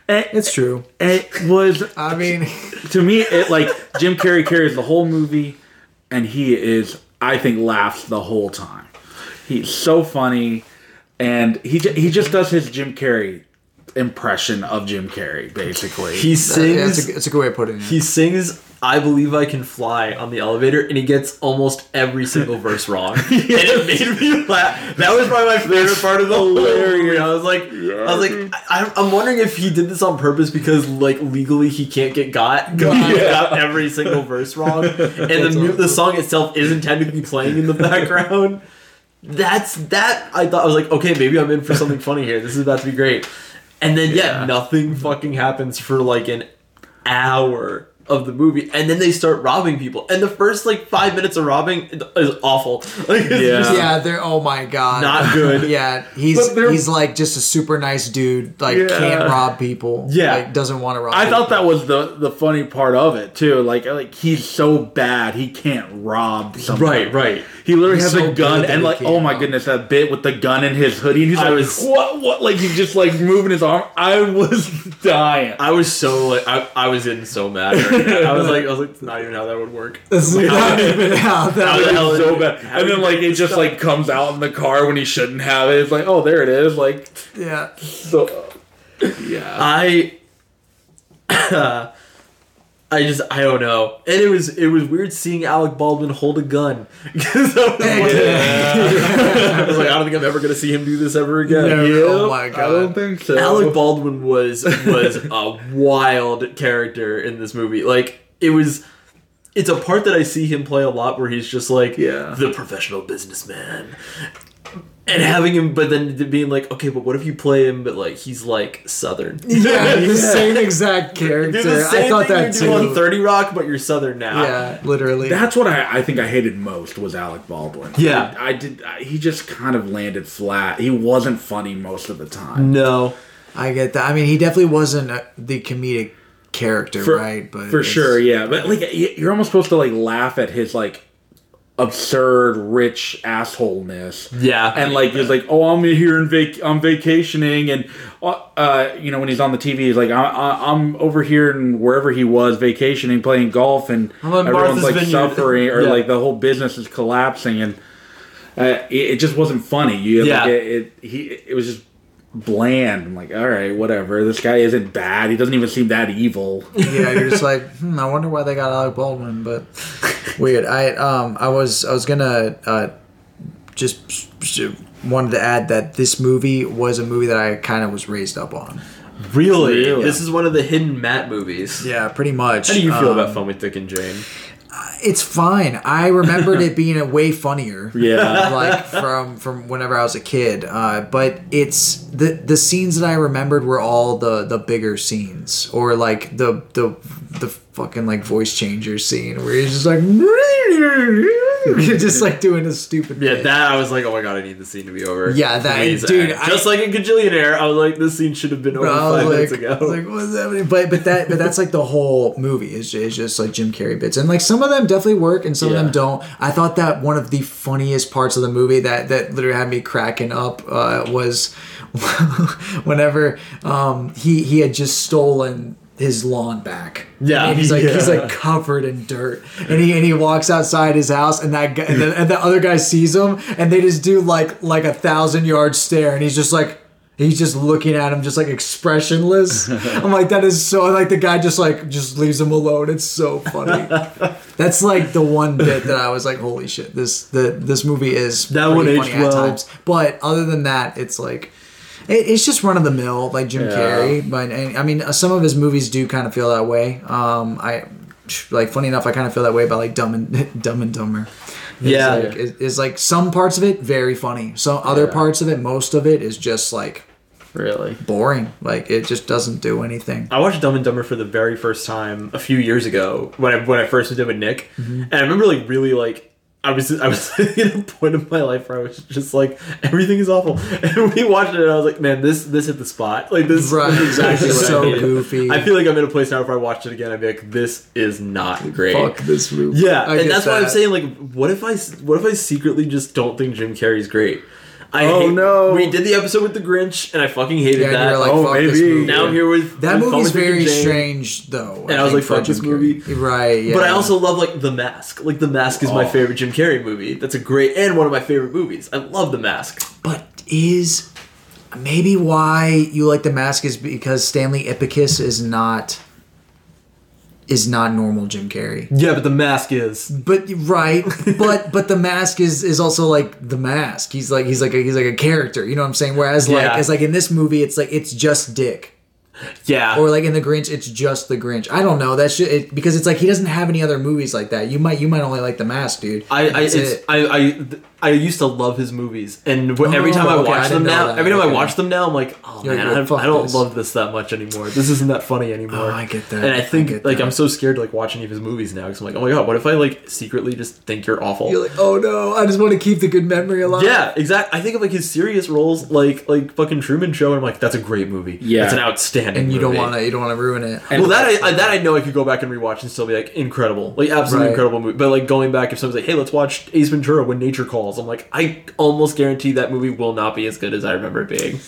And It's true. it was I mean, to me, it like Jim Carrey carries the whole movie, and he is, I think, laughs the whole time. He's so funny, and he he just does his Jim Carrey impression of Jim Carrey, basically. He yeah, sings it's, a, it's a good way of putting it. He sings "I Believe I Can Fly" on the elevator, and he gets almost every single verse wrong. And it made me laugh. That was probably my favorite part of the whole movie. I was like, I was like, I, I'm wondering if he did this on purpose because, like, legally he can't get got. 'cause He got every single verse wrong, and the mu- the song itself isn't technically playing in the background. That's that. I thought I was like, okay, maybe I'm in for something funny here. This is about to be great. And then yeah, Yeah. nothing fucking happens for like an hour of the movie, and then they start robbing people. And the first like five minutes of robbing is awful. Like, Yeah. just yeah, they're oh my god, not good. Yeah, he's he's like just a super nice dude. Like Yeah. can't rob people. Yeah. like, doesn't want to rob. I people. thought that was the the funny part of it too. Like like he's so bad he can't rob somebody. Right, right. He literally He's has so a gun and like oh my rob. goodness that bit with the gun in his hoodie and he's I like was- what what like he's just like moving his arm. I was dying. I was so like I, I was in so mad. Right now. I was like I was like it's not even how that would work. This is not even how that. How the It hell was so bad. And then like it just like comes out in the car when he shouldn't have it. It's like, oh there it is. Like Yeah, so yeah. I I just I don't know, and it was it was weird seeing Alec Baldwin hold a gun because I was like, I was like, I don't think I'm ever gonna see him do this ever again. No. Yep, Oh my god, I don't think so. Alec Baldwin was was a wild character in this movie. Like it was it's a part that I see him play a lot where he's just like Yeah. the professional businessman. And having him but then being like, okay, but what if you play him but like he's like southern? yeah, the same exact character. The same I thought thing that you do on too. 30 Rock, but you're southern now. Yeah, literally. That's what I, I think I hated most was Alec Baldwin. Yeah. I, I did. I, he just kind of landed flat. He wasn't funny most of the time. No. I get that. I mean, he definitely wasn't a, the comedic character, For, right? But for sure, yeah. But like, you're almost supposed to like laugh at his like absurd rich assholeness. Yeah. And like he's like, oh, I'm here in vac, I'm vacationing, and uh, uh, you know when he's on the TV, he's like, I, I, I'm over here and wherever he was vacationing, playing golf, and everyone's Martha's like Vineyard. suffering, or Yeah. like the whole business is collapsing, and uh, it, it just wasn't funny. You Yeah. like, it, it, he, it was just bland. I'm like, all right, whatever. This guy isn't bad. He doesn't even seem that evil. yeah, you're just like, hmm, I wonder why they got Alec Baldwin, but weird. I um I was I was gonna uh just wanted to add that this movie was a movie that I kind of was raised up on. Really? Really? This is one of the hidden Matt movies. Yeah, pretty much. How do you feel Um, about Fun with Dick and Jane? It's fine. I remembered it being a way funnier. Yeah. like from from whenever I was a kid. Uh, but it's the the scenes that I remembered were all the the bigger scenes, or like the the the fucking like voice changer scene where he's just like just like doing a stupid Yeah, bit. that I was like, oh my god, I need the scene to be over. Yeah, that- Please dude. I- just like in Gajillionaire, I was like, this scene should have been over But I was five like, minutes ago. like, what's happening? But but that but that's like the whole movie is is just like Jim Carrey bits, and like some of them definitely work, and some of them don't. I thought that one of the funniest parts of the movie that that literally had me cracking up uh, was whenever um, he he had just stolen his lawn back. Yeah, and he's like he's like covered in dirt, and he and he walks outside his house, and that guy and the, and the other guy sees him, and they just do like like a thousand yard stare, and he's just like. He's just looking at him, just like expressionless. I'm like, that is so. Like the guy just like just leaves him alone. It's so funny. That's like the one bit that I was like, holy shit, this the this movie is That one aged funny at well. times. But other than that, it's like it, it's just run of the mill, like Jim Yeah. Carrey. But and, I mean, some of his movies do kind of feel that way. Um, I like funny enough, I kind of feel that way about like Dumb and Dumb and Dumber. It's Yeah. like, it- it's like some parts of it very funny. Some other Yeah. parts of it, most of it is just like really? boring. Like it just doesn't do anything. I watched Dumb and Dumber for the very first time a few years ago when I when I first moved in with Nick, Mm-hmm. and I remember like really like I was I was in a point in my life where I was just like everything is awful, and we watched it and I was like, man, this this hit the spot. Like this Right, this is exactly what so I goofy. I feel like I'm in a place now if I watched it again, I'd be like, this is not great. Fuck this movie. Yeah, I and that's why I'm saying like, what if I what if I secretly just don't think Jim Carrey's great? I Oh, hate, no. We did the episode with the Grinch, and I fucking hated Yeah, that. like, Oh, maybe. now I'm here with That with movie's with Dick and very strange, though. And I was like, fuck this movie. Right, yeah. But I also love like The Mask. Like The Mask is my Oh. favorite Jim Carrey movie. That's a great and one of my favorite movies. I love The Mask. But is maybe why you like the mask is because Stanley Ipkiss is not is not normal Jim Carrey. Yeah, but The Mask is. But right, but but the mask is is also like the mask. He's like he's like a, he's like a character. You know what I'm saying? Whereas like Yeah. it's like in this movie, it's like it's just Dick. Yeah. Or like in the Grinch, it's just the Grinch. I don't know that shit it, because it's like he doesn't have any other movies like that. You might you might only like the mask, dude. I, I, it's, it. I, I, I used to love his movies, and wh- every oh, time I Oh, okay, I watch didn't them now, that. every time I watch them now, I'm like, oh You're man, like, I, I don't this. love this that much anymore. This isn't that funny oh, anymore. Oh, I get that. And I think I like that. I'm so scared to like watch any of his movies now because I'm like, oh my god, what if I like secretly just think you're awful? You're like, oh no, I just want to keep the good memory alive. Yeah, exactly. I think of like his serious roles, like like fucking Truman Show, and I'm like, that's a great movie. Yeah. it's an outstanding. and you don't want to you don't want to ruin it. Well, that I, I- that I know I could go back and rewatch and still be like incredible, like absolutely Right. incredible movie. But like going back, if someone's like, "Hey, let's watch Ace Ventura: When Nature Calls," I'm like, I almost guarantee that movie will not be as good as I remember it being.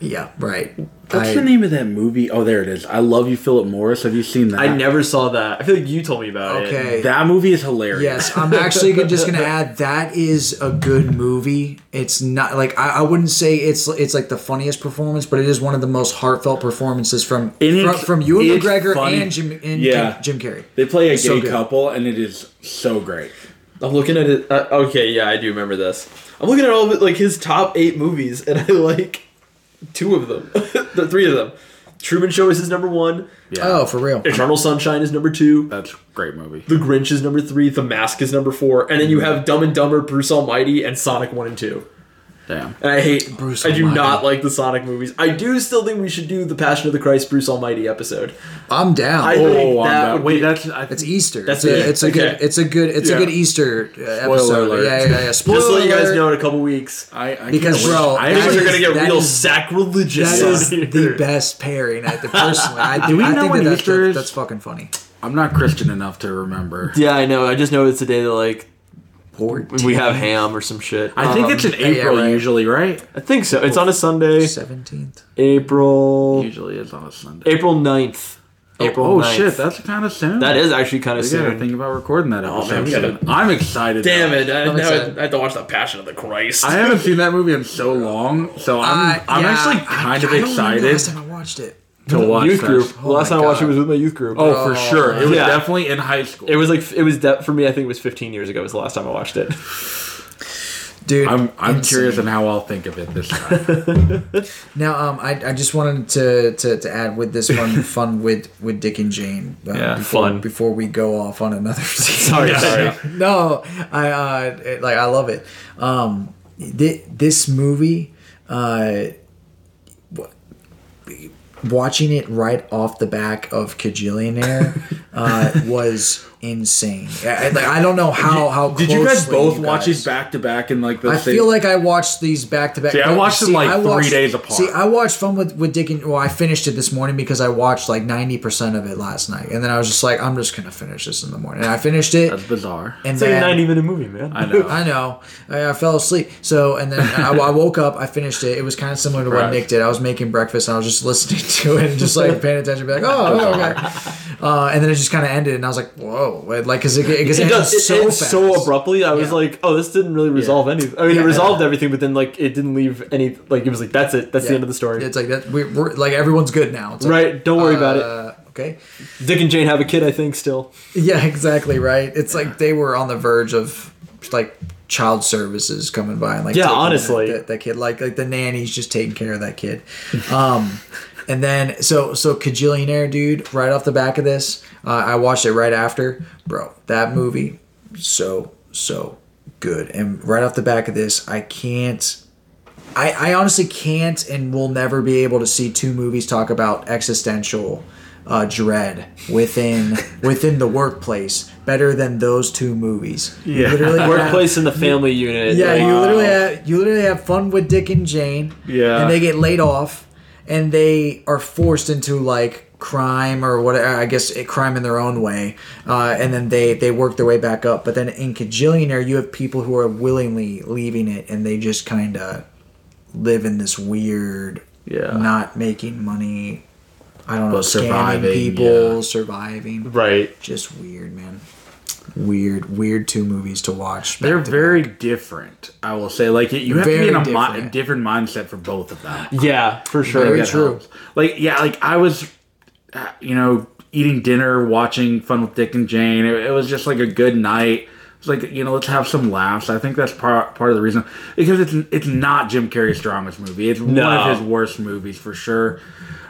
Yeah, right. What's I- the name of that movie? Oh, there it is. I love you, Phillip Morris. Have you seen that? I never saw that. I feel like you told me about it. Okay. That movie is hilarious. Yes, I'm actually just gonna add that is a good movie. It's not like I, I wouldn't say it's it's like the funniest performance, but it is one of the most heartfelt performances from And from, it's- from Ewan McGregor funny. and Jim and Yeah. Jim Carrey. They play a It's gay good. couple, and it is so great. I'm looking at it. Uh, okay, yeah, I do remember this. I'm looking at all of it, like his top eight movies, and I like two of them, the three of them. Truman Show is his number one. Yeah. Oh, for real. Eternal Sunshine is number two. That's a great movie. The Grinch is number three. The Mask is number four. And then you have Dumb and Dumber, Bruce Almighty, and Sonic 1 and 2. Damn. And I hate Bruce I do not like the Sonic movies. I do still think we should do the Passion of the Christ Bruce Almighty episode. I'm down. I- Oh, think I'm that down. would wait, be- that's I, it's Easter. That's it's a, it. it's a Okay. good. It's a good. It's Yeah. a good Easter uh, episode. alert. Yeah, yeah, yeah. Spoiler Just to let you guys know in a couple weeks. I, I Because, bro, I that Things actually- are going to get real is- sacrilegious. That on is here. the best pairing. I think personally. I, Do we I know think when that that- Easter that- is? That's fucking funny. I'm not Christian enough to remember. Yeah, I know. I just know it's the day that, like, Poor we have ham or some shit. I think it's in Um, yeah, April right. usually, right? I think so. It's on a Sunday. seventeenth. April. Usually it's on a Sunday. April 9th. April Oh 9th. shit, that's kind of soon. That is actually kind of We gotta soon. think about recording that Oh, episode. man, we gotta- soon. I'm excited. Damn though. it! I, I'm now excited. I have to watch the Passion of the Christ. I haven't seen that movie in so long, so I'm Uh, I'm yeah, actually I- kind of I don't remember the excited Last time I watched it. To watch youth that. group. Oh last my time I watched it was with my youth group. Oh, for sure. It was Yeah. definitely in high school. It was like it was de- for me. I think it was 15 years ago. Was the last time I watched it. Dude, I'm I'm insane. curious on how I'll think of it this time. Now, um, I, I just wanted to, to, to add with this one fun with with Dick and Jane. Um, Yeah, before, fun. Before we go off on another. Sorry, sorry. no, I uh, it- like I love it. Um, thi- this movie, uh, w- watching it right off the back of Kajillionaire uh, was insane. I, like, I don't know how how Did you guys both you watch guys- these back to back in like the I same? feel like I watched these back to back. See, I watched them, like, three days apart. See, I watched Fun with with Dick and well, I finished it this morning because I watched like ninety percent of it last night, and then I was just like, I'm just gonna finish this in the morning. And I finished it, that's bizarre. and It's like a 90 minute movie, man. I know. I know. I, I fell asleep. So, and then I, I woke up. I finished it. It was kind of similar to what Nick did. I was making breakfast and I was just listening to it and just like paying attention, be like, oh, oh, okay. Uh, and then it just kind of ended, and I was like, whoa, Wait, like, because it, cause it, It does. ends It so ends so abruptly. I was Yeah. like, "Oh, this didn't really resolve anything." I mean, Yeah. it resolved everything, but then like it didn't leave any. Like it was like, "That's it. That's the end of the story." It's like that. We, we're like everyone's good now. It's like, right. Don't worry about it. uh, Okay. Dick and Jane have a kid, I think, still. Yeah, exactly. Right. It's like they were on the verge of like child services coming by and like Yeah, taking that- honestly. that, that kid like like the nanny's just taking care of that kid. Um, and then so so Kajillionaire dude, right off the back of this, uh, I watched it right after, bro. That movie, so so good. And right off the back of this, I can't. I, I honestly can't and will never be able to see two movies talk about existential uh, dread within within the workplace better than those two movies. Yeah. literally have- Workplace in the family unit. yeah, like- you literally have you literally have fun with Dick and Jane. Yeah. and they get laid off, and they are forced into like crime or whatever. I guess it, crime in their own way, uh, and then they they work their way back up. But then in Kajillionaire, you have people who are willingly leaving it, and they just kind of live in this weird, Yeah. not making money. I don't know, But scamming surviving, people, yeah. surviving. Right. Just weird, man. Weird, weird two movies to watch. They're to back. very different. I will say, like you have to be in a mi- different. different mindset for both of them. Yeah, for sure. Very true. helps. Like yeah, like I was, uh, you know, eating dinner, watching Fun with Dick and Jane. It, it was just like a good night. It's like you know, let's have some laughs. I think that's part part of the reason because it's it's not Jim Carrey's strongest movie. It's one of his worst movies for sure.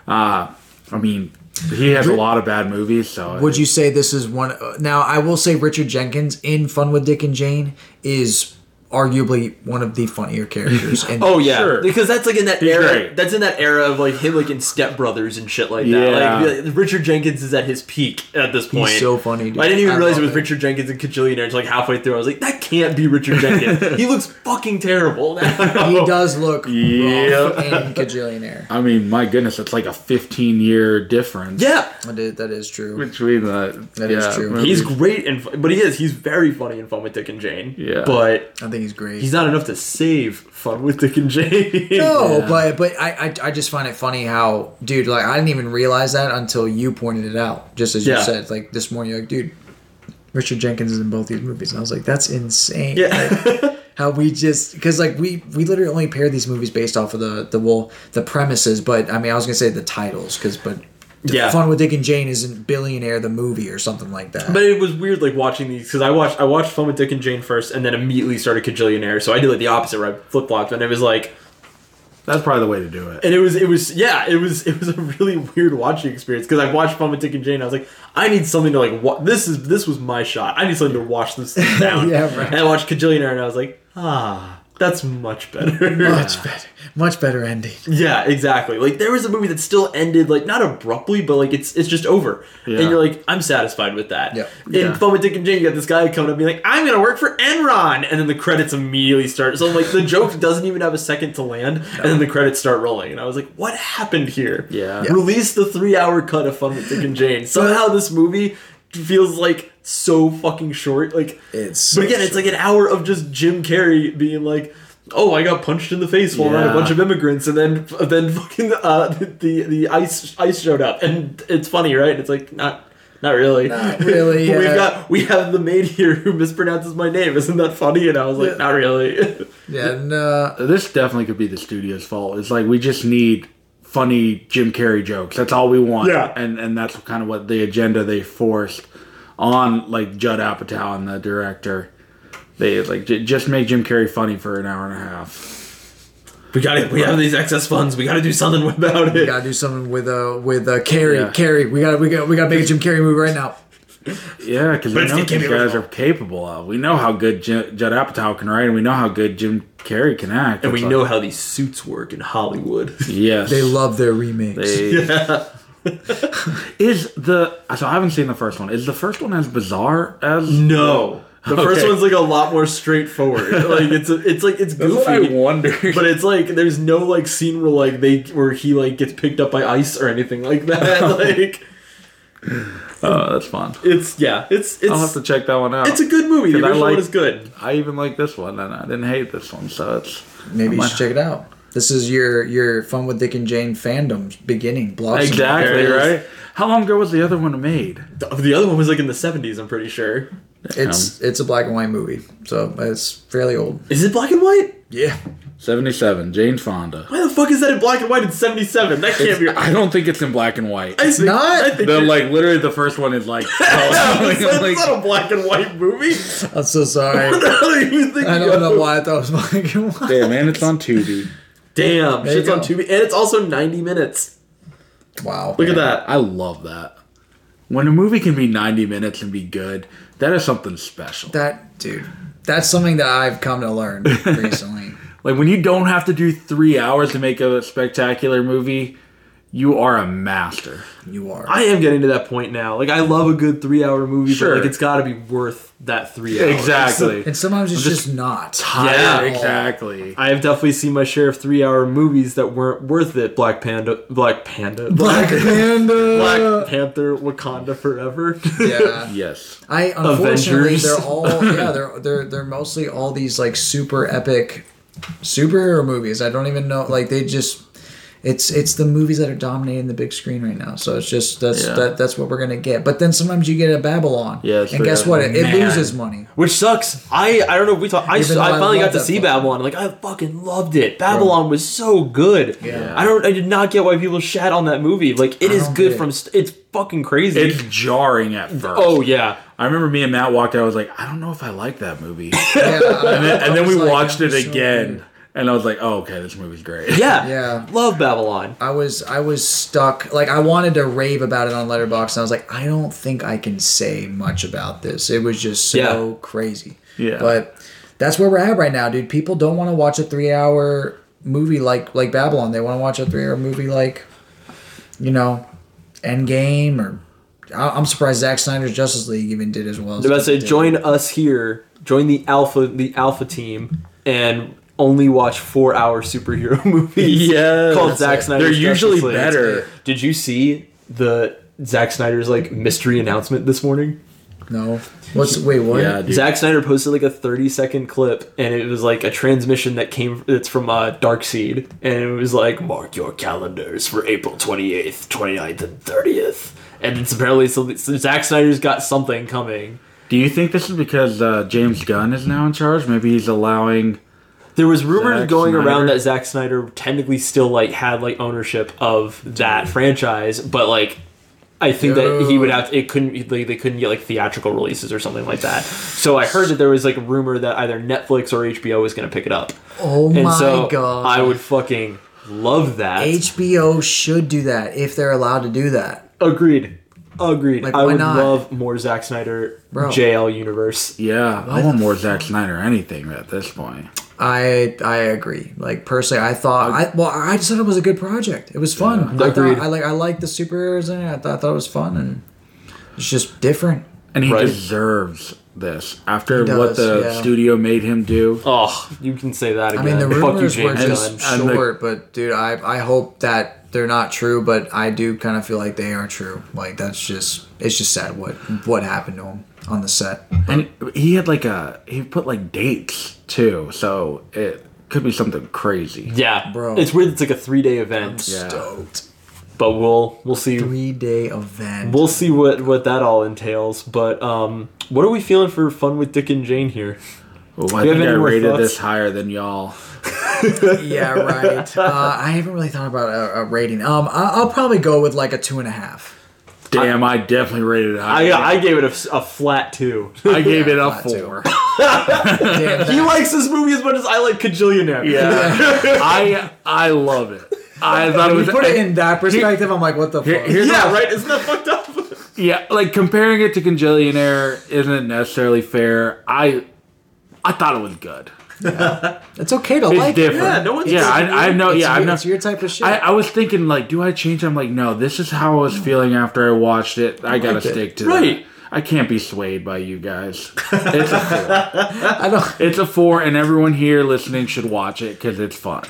Uh, I mean, he has a lot of bad movies. So Would you say this is one? uh, Now, I will say Richard Jenkins in Fun with Dick and Jane is arguably one of the funnier characters. And Oh yeah, Sure. because that's like in that He's era. great. That's in that era of like him, like in Step Brothers and shit like that. Yeah. Like Richard Jenkins is at his peak at this point. so funny, dude. I didn't even I realize it was it. Richard Jenkins and Kajillionaire. It's like halfway through, I was like, that can't be Richard Jenkins. he looks fucking terrible. Now. he does look Yep. rough in Kajillionaire. I mean, my goodness, it's like a 15 year difference. Yeah, That is, that is true. between the That yeah, is true. movies. he's great and but he is. He's very funny and fun with Dick and Jane. Yeah. but I think he's great. he's not enough to save fun with Dick and Jane. no, Yeah. but but I, I I just find it funny how dude like I didn't even realize that until you pointed it out. Just as Yeah. you said, like this morning, you're like, dude, Richard Jenkins is in both these movies, and I was like, that's insane. yeah. how we just because like we we literally only pair these movies based off of the the well the premises but i mean i was gonna say the titles because but Yeah. fun with dick and jane isn't billionaire the movie or something like that But it was weird, like watching these because I watched I watched Fun with Dick and Jane first, and then immediately started Kajillionaire. So I did like the opposite, where I flip flopped, and it was like, That's probably the way to do it. and it was it was yeah, it was it was a really weird watching experience because I watched with Dick and Jane. I was like, I need something to like what this is this was my shot. I need something to wash this thing down. Yeah, right. And I watched Kajillionaire, and I was like, ah, that's much better. much better much better ending Yeah, exactly. Like there was a movie that still ended like not abruptly, but like it's it's just over, Yeah. and you're like, I'm satisfied with that. Yeah. In Yeah. Fun with Dick and Jane, you got this guy coming up being like, I'm gonna work for Enron, and then the credits immediately start. So like the joke doesn't even have a second to land, and then the credits start rolling, and I was like, what happened here? Yeah. Yeah. Release the three hour cut of Fun with Dick and Jane. Somehow this movie feels like so fucking short. Like It's but so again, it's like an hour of just Jim Carrey being like, oh, I got punched in the face while around a bunch of immigrants, and then then fucking uh, the the ice ice showed up, and it's funny, right? It's like not. Not really. Not really, We've yeah. got we have the maid here who mispronounces my name. Isn't that funny? And I was like, Yeah. not really. Yeah, and uh, This definitely could be the studio's fault. It's like we just need funny Jim Carrey jokes. That's all we want. Yeah. And and that's kind of what the agenda they forced on like Judd Apatow and the director. They like j- just make Jim Carrey funny for an hour and a half. we got it. We have these excess funds. We got to do something about it. we gotta do something with uh with uh Carrey. Yeah. Carrey, we got to we got we got to make a Jim Carrey movie right now. Yeah, because we know what these guys are capable of. We know how good J- Judd Apatow can write, and we know how good Jim Carrey can act. And we It's know how these suits work in Hollywood. Yes, They love their remakes. They- is the so I haven't seen the first one. Is the first one as bizarre as No. The first one's like a lot more straightforward. like it's a, it's like it's That's what I goofy. wonder. But it's like there's no like scene where like they where he like gets picked up by ice or anything like that. like oh, that's fun. it's yeah, it's it's I'll have to check that one out. it's a good movie. The 'Cause I like- one is good. I even like this one, and I didn't hate this one, so it's Maybe you might- should check it out. This is your your fun with Dick and Jane fandom's beginning. Blossom. exactly There right. How long ago was the other one made? The, the other one was like in the 70s, I'm pretty sure. It's um, it's a black and white movie, so it's fairly old. Is it black and white? Yeah. Seventy-seven. Jane Fonda. Why the fuck is that in black and white in 77? That can't be I don't think it's in black and white. It's think, not? I think The it- like literally the first one is like, it's, like- not a black and white movie. I'm so sorry. What the hell are you thinking I don't know why I thought it was black and white. Damn man, it's on Tubi. Damn, There shit's on go. Tubi, and it's also 90 minutes. Wow. Look at that. I love that. When a movie can be ninety minutes and be good, that is something special. That dude. That's something that I've come to learn recently. Like when you don't have to do three hours to make a spectacular movie, you are a master. You are. I am getting to that point now. Like I love a good three hour movie, Sure. but like it's got to be worth that three hours. Exactly. and sometimes it's just, just not. Yeah. exactly. I have definitely seen my share of three hour movies that weren't worth it. Black Panda, Black Panda, Black Panda. Black Panther, Wakanda Forever. Yeah. Yes. I unfortunately Avengers. they're all yeah they're they're they're mostly all these like super epic superhero movies. I don't even know like they just it's it's the movies that are dominating the big screen right now. So it's just that's Yeah. that that's what we're gonna get. But then sometimes you get a Babylon. Yeah, and true. guess what? It, it loses money. Which sucks. I I don't know if we talked. I, I I finally got to see fucking- Babylon. Like I fucking loved it. Babylon was so good. Yeah. I don't. I did not get why people shat on that movie. Like it I is good get from. St- it's fucking crazy. It's jarring at first. oh yeah. I remember me and Matt walked out. I was like, I don't know if I like that movie. Yeah, and then, and then we watched it again. again, and I was like, oh, okay, this movie's great. Yeah. Yeah. Love Babylon. I was I was stuck. Like I wanted to rave about it on Letterboxd, and I was like, I don't think I can say much about this. It was just so Yeah. crazy. Yeah. But that's where we're at right now, dude. People don't want to watch a three-hour movie like like Babylon. They want to watch a three-hour movie like, you know, Endgame or. I- I'm surprised Zack Snyder's Justice League even did as well. As I was about to say, join us here. Join the alpha, the alpha team, and only watch four hour superhero movies. Yeah, called That's Zack it. Snyder's They're usually Justice League. better. Did you see the Zack Snyder's like mystery announcement this morning? No. What's wait? What? Yeah, dude. Zack Snyder posted like a 30 second clip, and it was like a transmission that came. It's from uh, Darkseid, and it was like, "Mark your calendars for April 28th, 29th, and 30th." And it's apparently so, so Zack Snyder's got something coming. Do you think this is because uh, James Gunn is now in charge? Maybe he's allowing. There was rumors Zack going around that Zack Snyder technically still like had like ownership of that franchise, but like I think that he would have it couldn't like they couldn't get like theatrical releases or something like that. So I heard that there was like a rumor that either Netflix or HBO was going to pick it up. Oh and my so god! I would fucking love that. HBO should do that if they're allowed to do that. Agreed. Agreed. Like, I why would not? love more Zack Snyder Bro. JL universe. Yeah, I want more Zack Snyder. Anything at this point. I I agree. Like personally, I thought I well, I just thought it was a good project. It was fun. I Agreed. thought I like I like the superheroes in it. I thought, I thought it was fun and it's just different. And he Right. deserves this after He what the yeah. studio made him do. Oh, you can say that I again. mean, the Fuck you, rumors were James just Gunn. And the- short, but dude, I I hope that they're not true, but I do kind of feel like they are true. Like that's just it's just sad what what happened to him on the set. And he had like a he put like dates too, so it could be something crazy. Yeah, Bro. It's weird. It's like a three day event, Yeah. Stoked. but we'll we'll see. Three day event. We'll see what what that all entails. But um, what are we feeling for fun with Dick and Jane here? Well, I you have think I any more rated thoughts? this higher than y'all. yeah, right. Uh, I haven't really thought about a, a rating. Um, I, I'll probably go with like a two and a half. Damn, I, definitely rated it I. I gave it a flat two. I gave it a flat two. four. Damn, he that- likes this movie as much as I like Kajillionaire. Yeah, I I love it. I thought it was you put it in that perspective, I'm like, what the fuck? here's yeah, right. Isn't that fucked up? Yeah, like comparing it to Congillionaire isn't necessarily fair. I I thought it was good. It's okay to It's like different. it. Yeah, no one's Yeah, I. I know. It's Yeah, I know. it's your type of shit. I, I was thinking like, do I change? I'm like, no. This is how I was feeling after I watched it. I gotta like it. stick to Right. that. I can't be swayed by you guys. It's a four. I don't. It's a four, and everyone here listening should watch it because it's fun.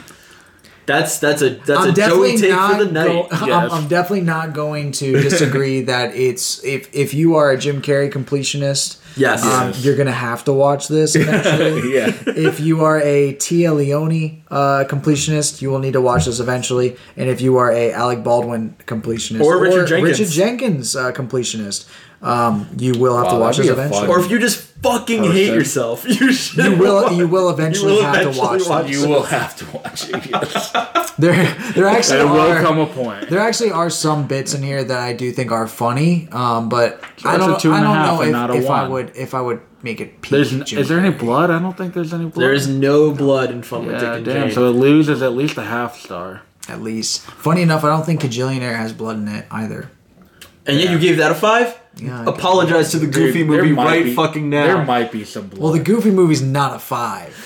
That's that's a that's I'm a definitely Joey take for the night. go- I'm. I'm definitely not going to disagree that it's if if you are a Jim Carrey completionist. Yes. um, Yes. you're gonna have to watch this. Eventually. Yeah. if you are a Téa Leoni uh, completionist, you will need to watch this eventually. And if you are a Alec Baldwin completionist Or Richard Jenkins. Richard Jenkins uh, completionist, um, you will have to watch this that'd be a eventually. Or if you just fucking was hate yourself, you should. you will watch- you will eventually will have eventually to watch. watch. You will have to watch it. Yes. There there actually There will are come a point. there actually are some bits in here that I do think are funny. Um, but I don't a two I and a don't half know if, if I would if I would make it. Peak There's n- is there any blood? I don't think there's any blood. There is no blood in Fun with Dick and damn. Jane. So it loses at least a half star. At least, funny enough, I don't think Kajillionaire has blood in it either. And yet you gave that a five. Yeah, Apologize to the Goofy There- there movie right be- fucking now. There might be some blood. Well, the Goofy movie's not a five.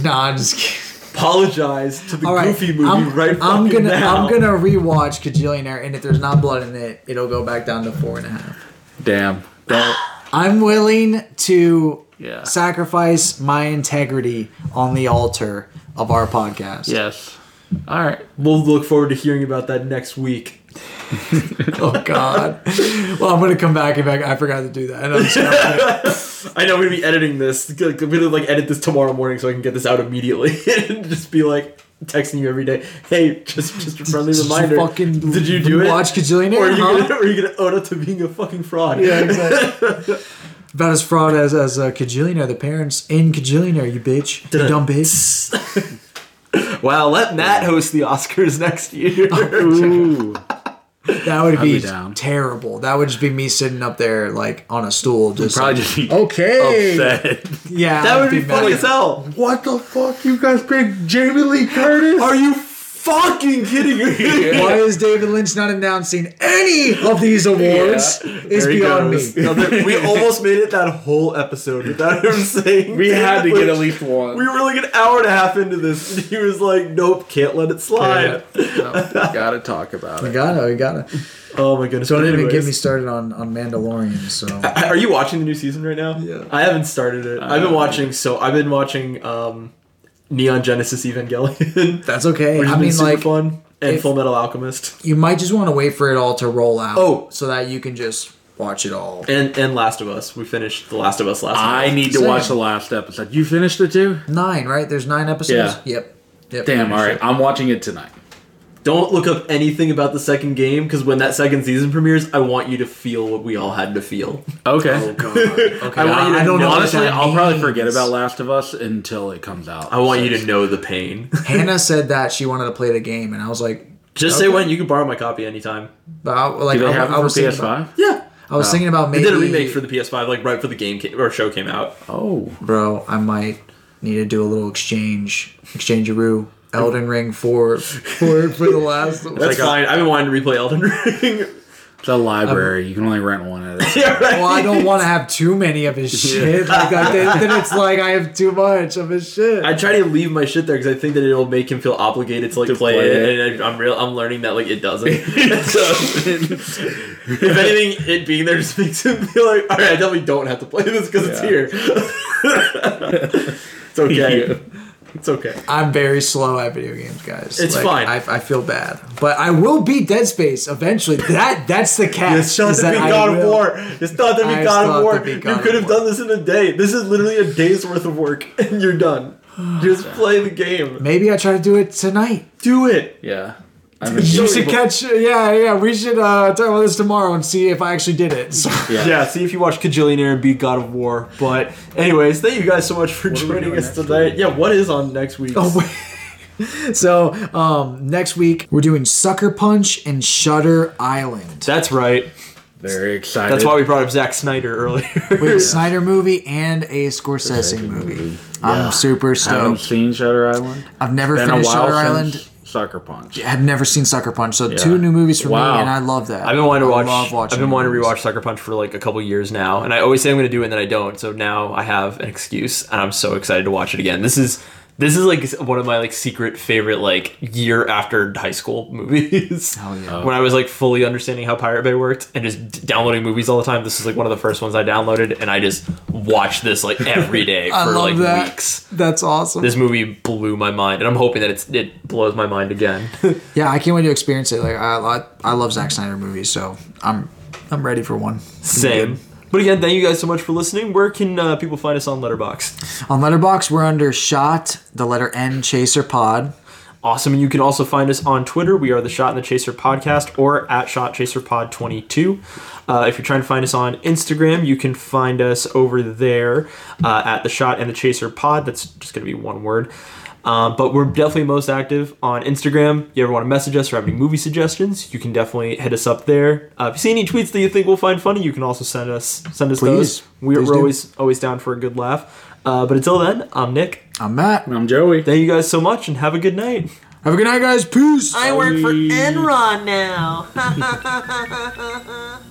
no, I'm just kidding. Apologize to the All right, Goofy movie I'm, right I'm fucking gonna now. I'm gonna rewatch Kajillionaire, and if there's not blood in it, it'll go back down to four and a half. damn. Don't. I'm willing to Yeah. sacrifice my integrity on the altar of our podcast. Yes. All right. We'll look forward to hearing about that next week. Oh God. well, I'm gonna come back and back. I forgot to do that. And I'm just gonna- I know I'm gonna be editing this. I'm gonna like edit this tomorrow morning so I can get this out immediately and just be like texting you every day. Hey, just just a friendly Did you reminder. fucking Did you do it? watch Kajillionaire, Or are you huh? gonna or are you gonna own up to being a fucking fraud? yeah, exactly. About as fraud as as uh, Kajillionaire. The parents in Kajillionaire. You bitch. You dumb bitch. Wow, let Matt host the Oscars next year. Ooh. That would be, be down. terrible. That would just be me sitting up there like on a stool, just Probably like, just be okay. upset. Yeah, that I'd would be funny mad. as hell. What the fuck? You guys picked Jamie Lee Curtis? Are you fucking kidding me? Why is David Lynch not announcing any of these awards? Is beyond goes. me. No, there- we almost made it that whole episode without him saying. We had to get like, at least one. We were like an hour and a half into this, and he was like, "Nope, can't let it slide." gotta talk about We it. gotta, we gotta. Oh my goodness! Don't But even get me started on on Mandalorian. So Are you watching the new season right now? Yeah. I haven't started it. I've been watching. So I've been watching um, Neon Genesis Evangelion, that's okay. which has I been mean, super like fun, and if- Full Metal Alchemist, you might just want to wait for it all to roll out. Oh. so that you can just watch it all. and and Last of Us. We finished The Last of Us last I night. need to Same. watch the last episode. You finished it too? Nine, right? There's nine episodes. Yeah. Yep. Yep. Damn, all right. I'm watching it tonight. Don't look up anything about the second game because when that second season premieres, I want you to feel what we all had to feel. Okay. Oh, okay. I want you to I don't know. what Honestly, that I'll probably means. forget about Last of Us until it comes out. I want you to know the pain. Hannah said that she wanted to play the game, and I was like, Just say when you can borrow my copy anytime. but I, like Do they I, have I it for was thinking about- PS5? Yeah. I was oh. thinking about They maybe did a remake for the PS5, like right for the game came, or show came out. Oh. bro. I might need to do a little exchange, exchangearoo, Elden Ring for for for the last. That's like fine. I've been wanting to replay Elden Ring. It's a library. you can only rent one of a time. yeah, right. Well, I don't want to have too many of his shit. Like that, then, then it's like I have too much of his shit. I try to leave my shit there because I think that it'll make him feel obligated to like To play, play it, it. and I- I'm real. I'm learning that like it doesn't. so, if anything, it being there just makes him feel like, all right, I definitely don't have to play this because it's here. it's okay. Yeah. It's okay. I'm very slow at video games, guys. It's fine. I, I feel bad, but I will beat Dead Space eventually. That that's the catch. It's not to that be I God of War. It's not to be I God of War. to You could have done this in a day. This is literally a day's worth of work, and you're done. Just play the game. Maybe I try to do it tonight. Do it. Yeah. I'm You should catch. Yeah, yeah. We should uh, talk about this tomorrow and see if I actually did it. So, Yeah. Yeah, see if you watch Kajillionaire and beat God of War. But, anyways, thank you guys so much for are we joining us next tonight. Yeah, what is on next week? Oh, wait. so um, next week we're doing Sucker Punch and Shutter Island. That's right. Very excited. That's why we brought up Zack Snyder earlier. We have a Snyder movie and a Scorsese movie. I'm super stoked. I haven't seen Shutter Island. I've never Been a finished while Shutter since Island. Sucker Punch. I've never seen Sucker Punch, so Yeah. two new movies for Wow. me, and I love that. I've been wanting to I watch. love watching I've been wanting to movies. rewatch Sucker Punch for like a couple years now, and I always say I'm going to do it, and then I don't. So now I have an excuse, and I'm so excited to watch it again. This is this is like one of my like secret favorite like year after high school movies. Hell yeah. Oh. when I was like fully understanding how Pirate Bay worked and just downloading movies all the time. This is like one of the first ones I downloaded, and I just watched this like every day for like that. weeks. That's awesome. This movie blew my mind, and I'm hoping that it's it blows my mind again. yeah, I can't wait to experience it. Like I, I, I love Zack Snyder movies, so I'm I'm ready for one. Same. But again, thank you guys so much for listening. Where can uh, people find us on Letterboxd? On Letterboxd, we're under Shot, the letter N Chaser Pod. Awesome. And you can also find us on Twitter. We are the Shot and the Chaser podcast or at Shot Chaser Pod 22. Uh, if you're trying to find us on Instagram, you can find us over there uh, at the Shot and the Chaser Pod. That's just going to be one word. Um, but we're definitely most active on Instagram. If You ever want to message us or have any movie suggestions, you can definitely hit us up there. Uh, if you see any tweets that you think we'll find funny, you can also send us send us Please. those. We're, Please we're do. always always down for a good laugh. Uh, but until then, I'm Nick. I'm Matt. I'm Joey. Thank you guys so much and have a good night. Have a good night, guys. Peace. I work for Enron now.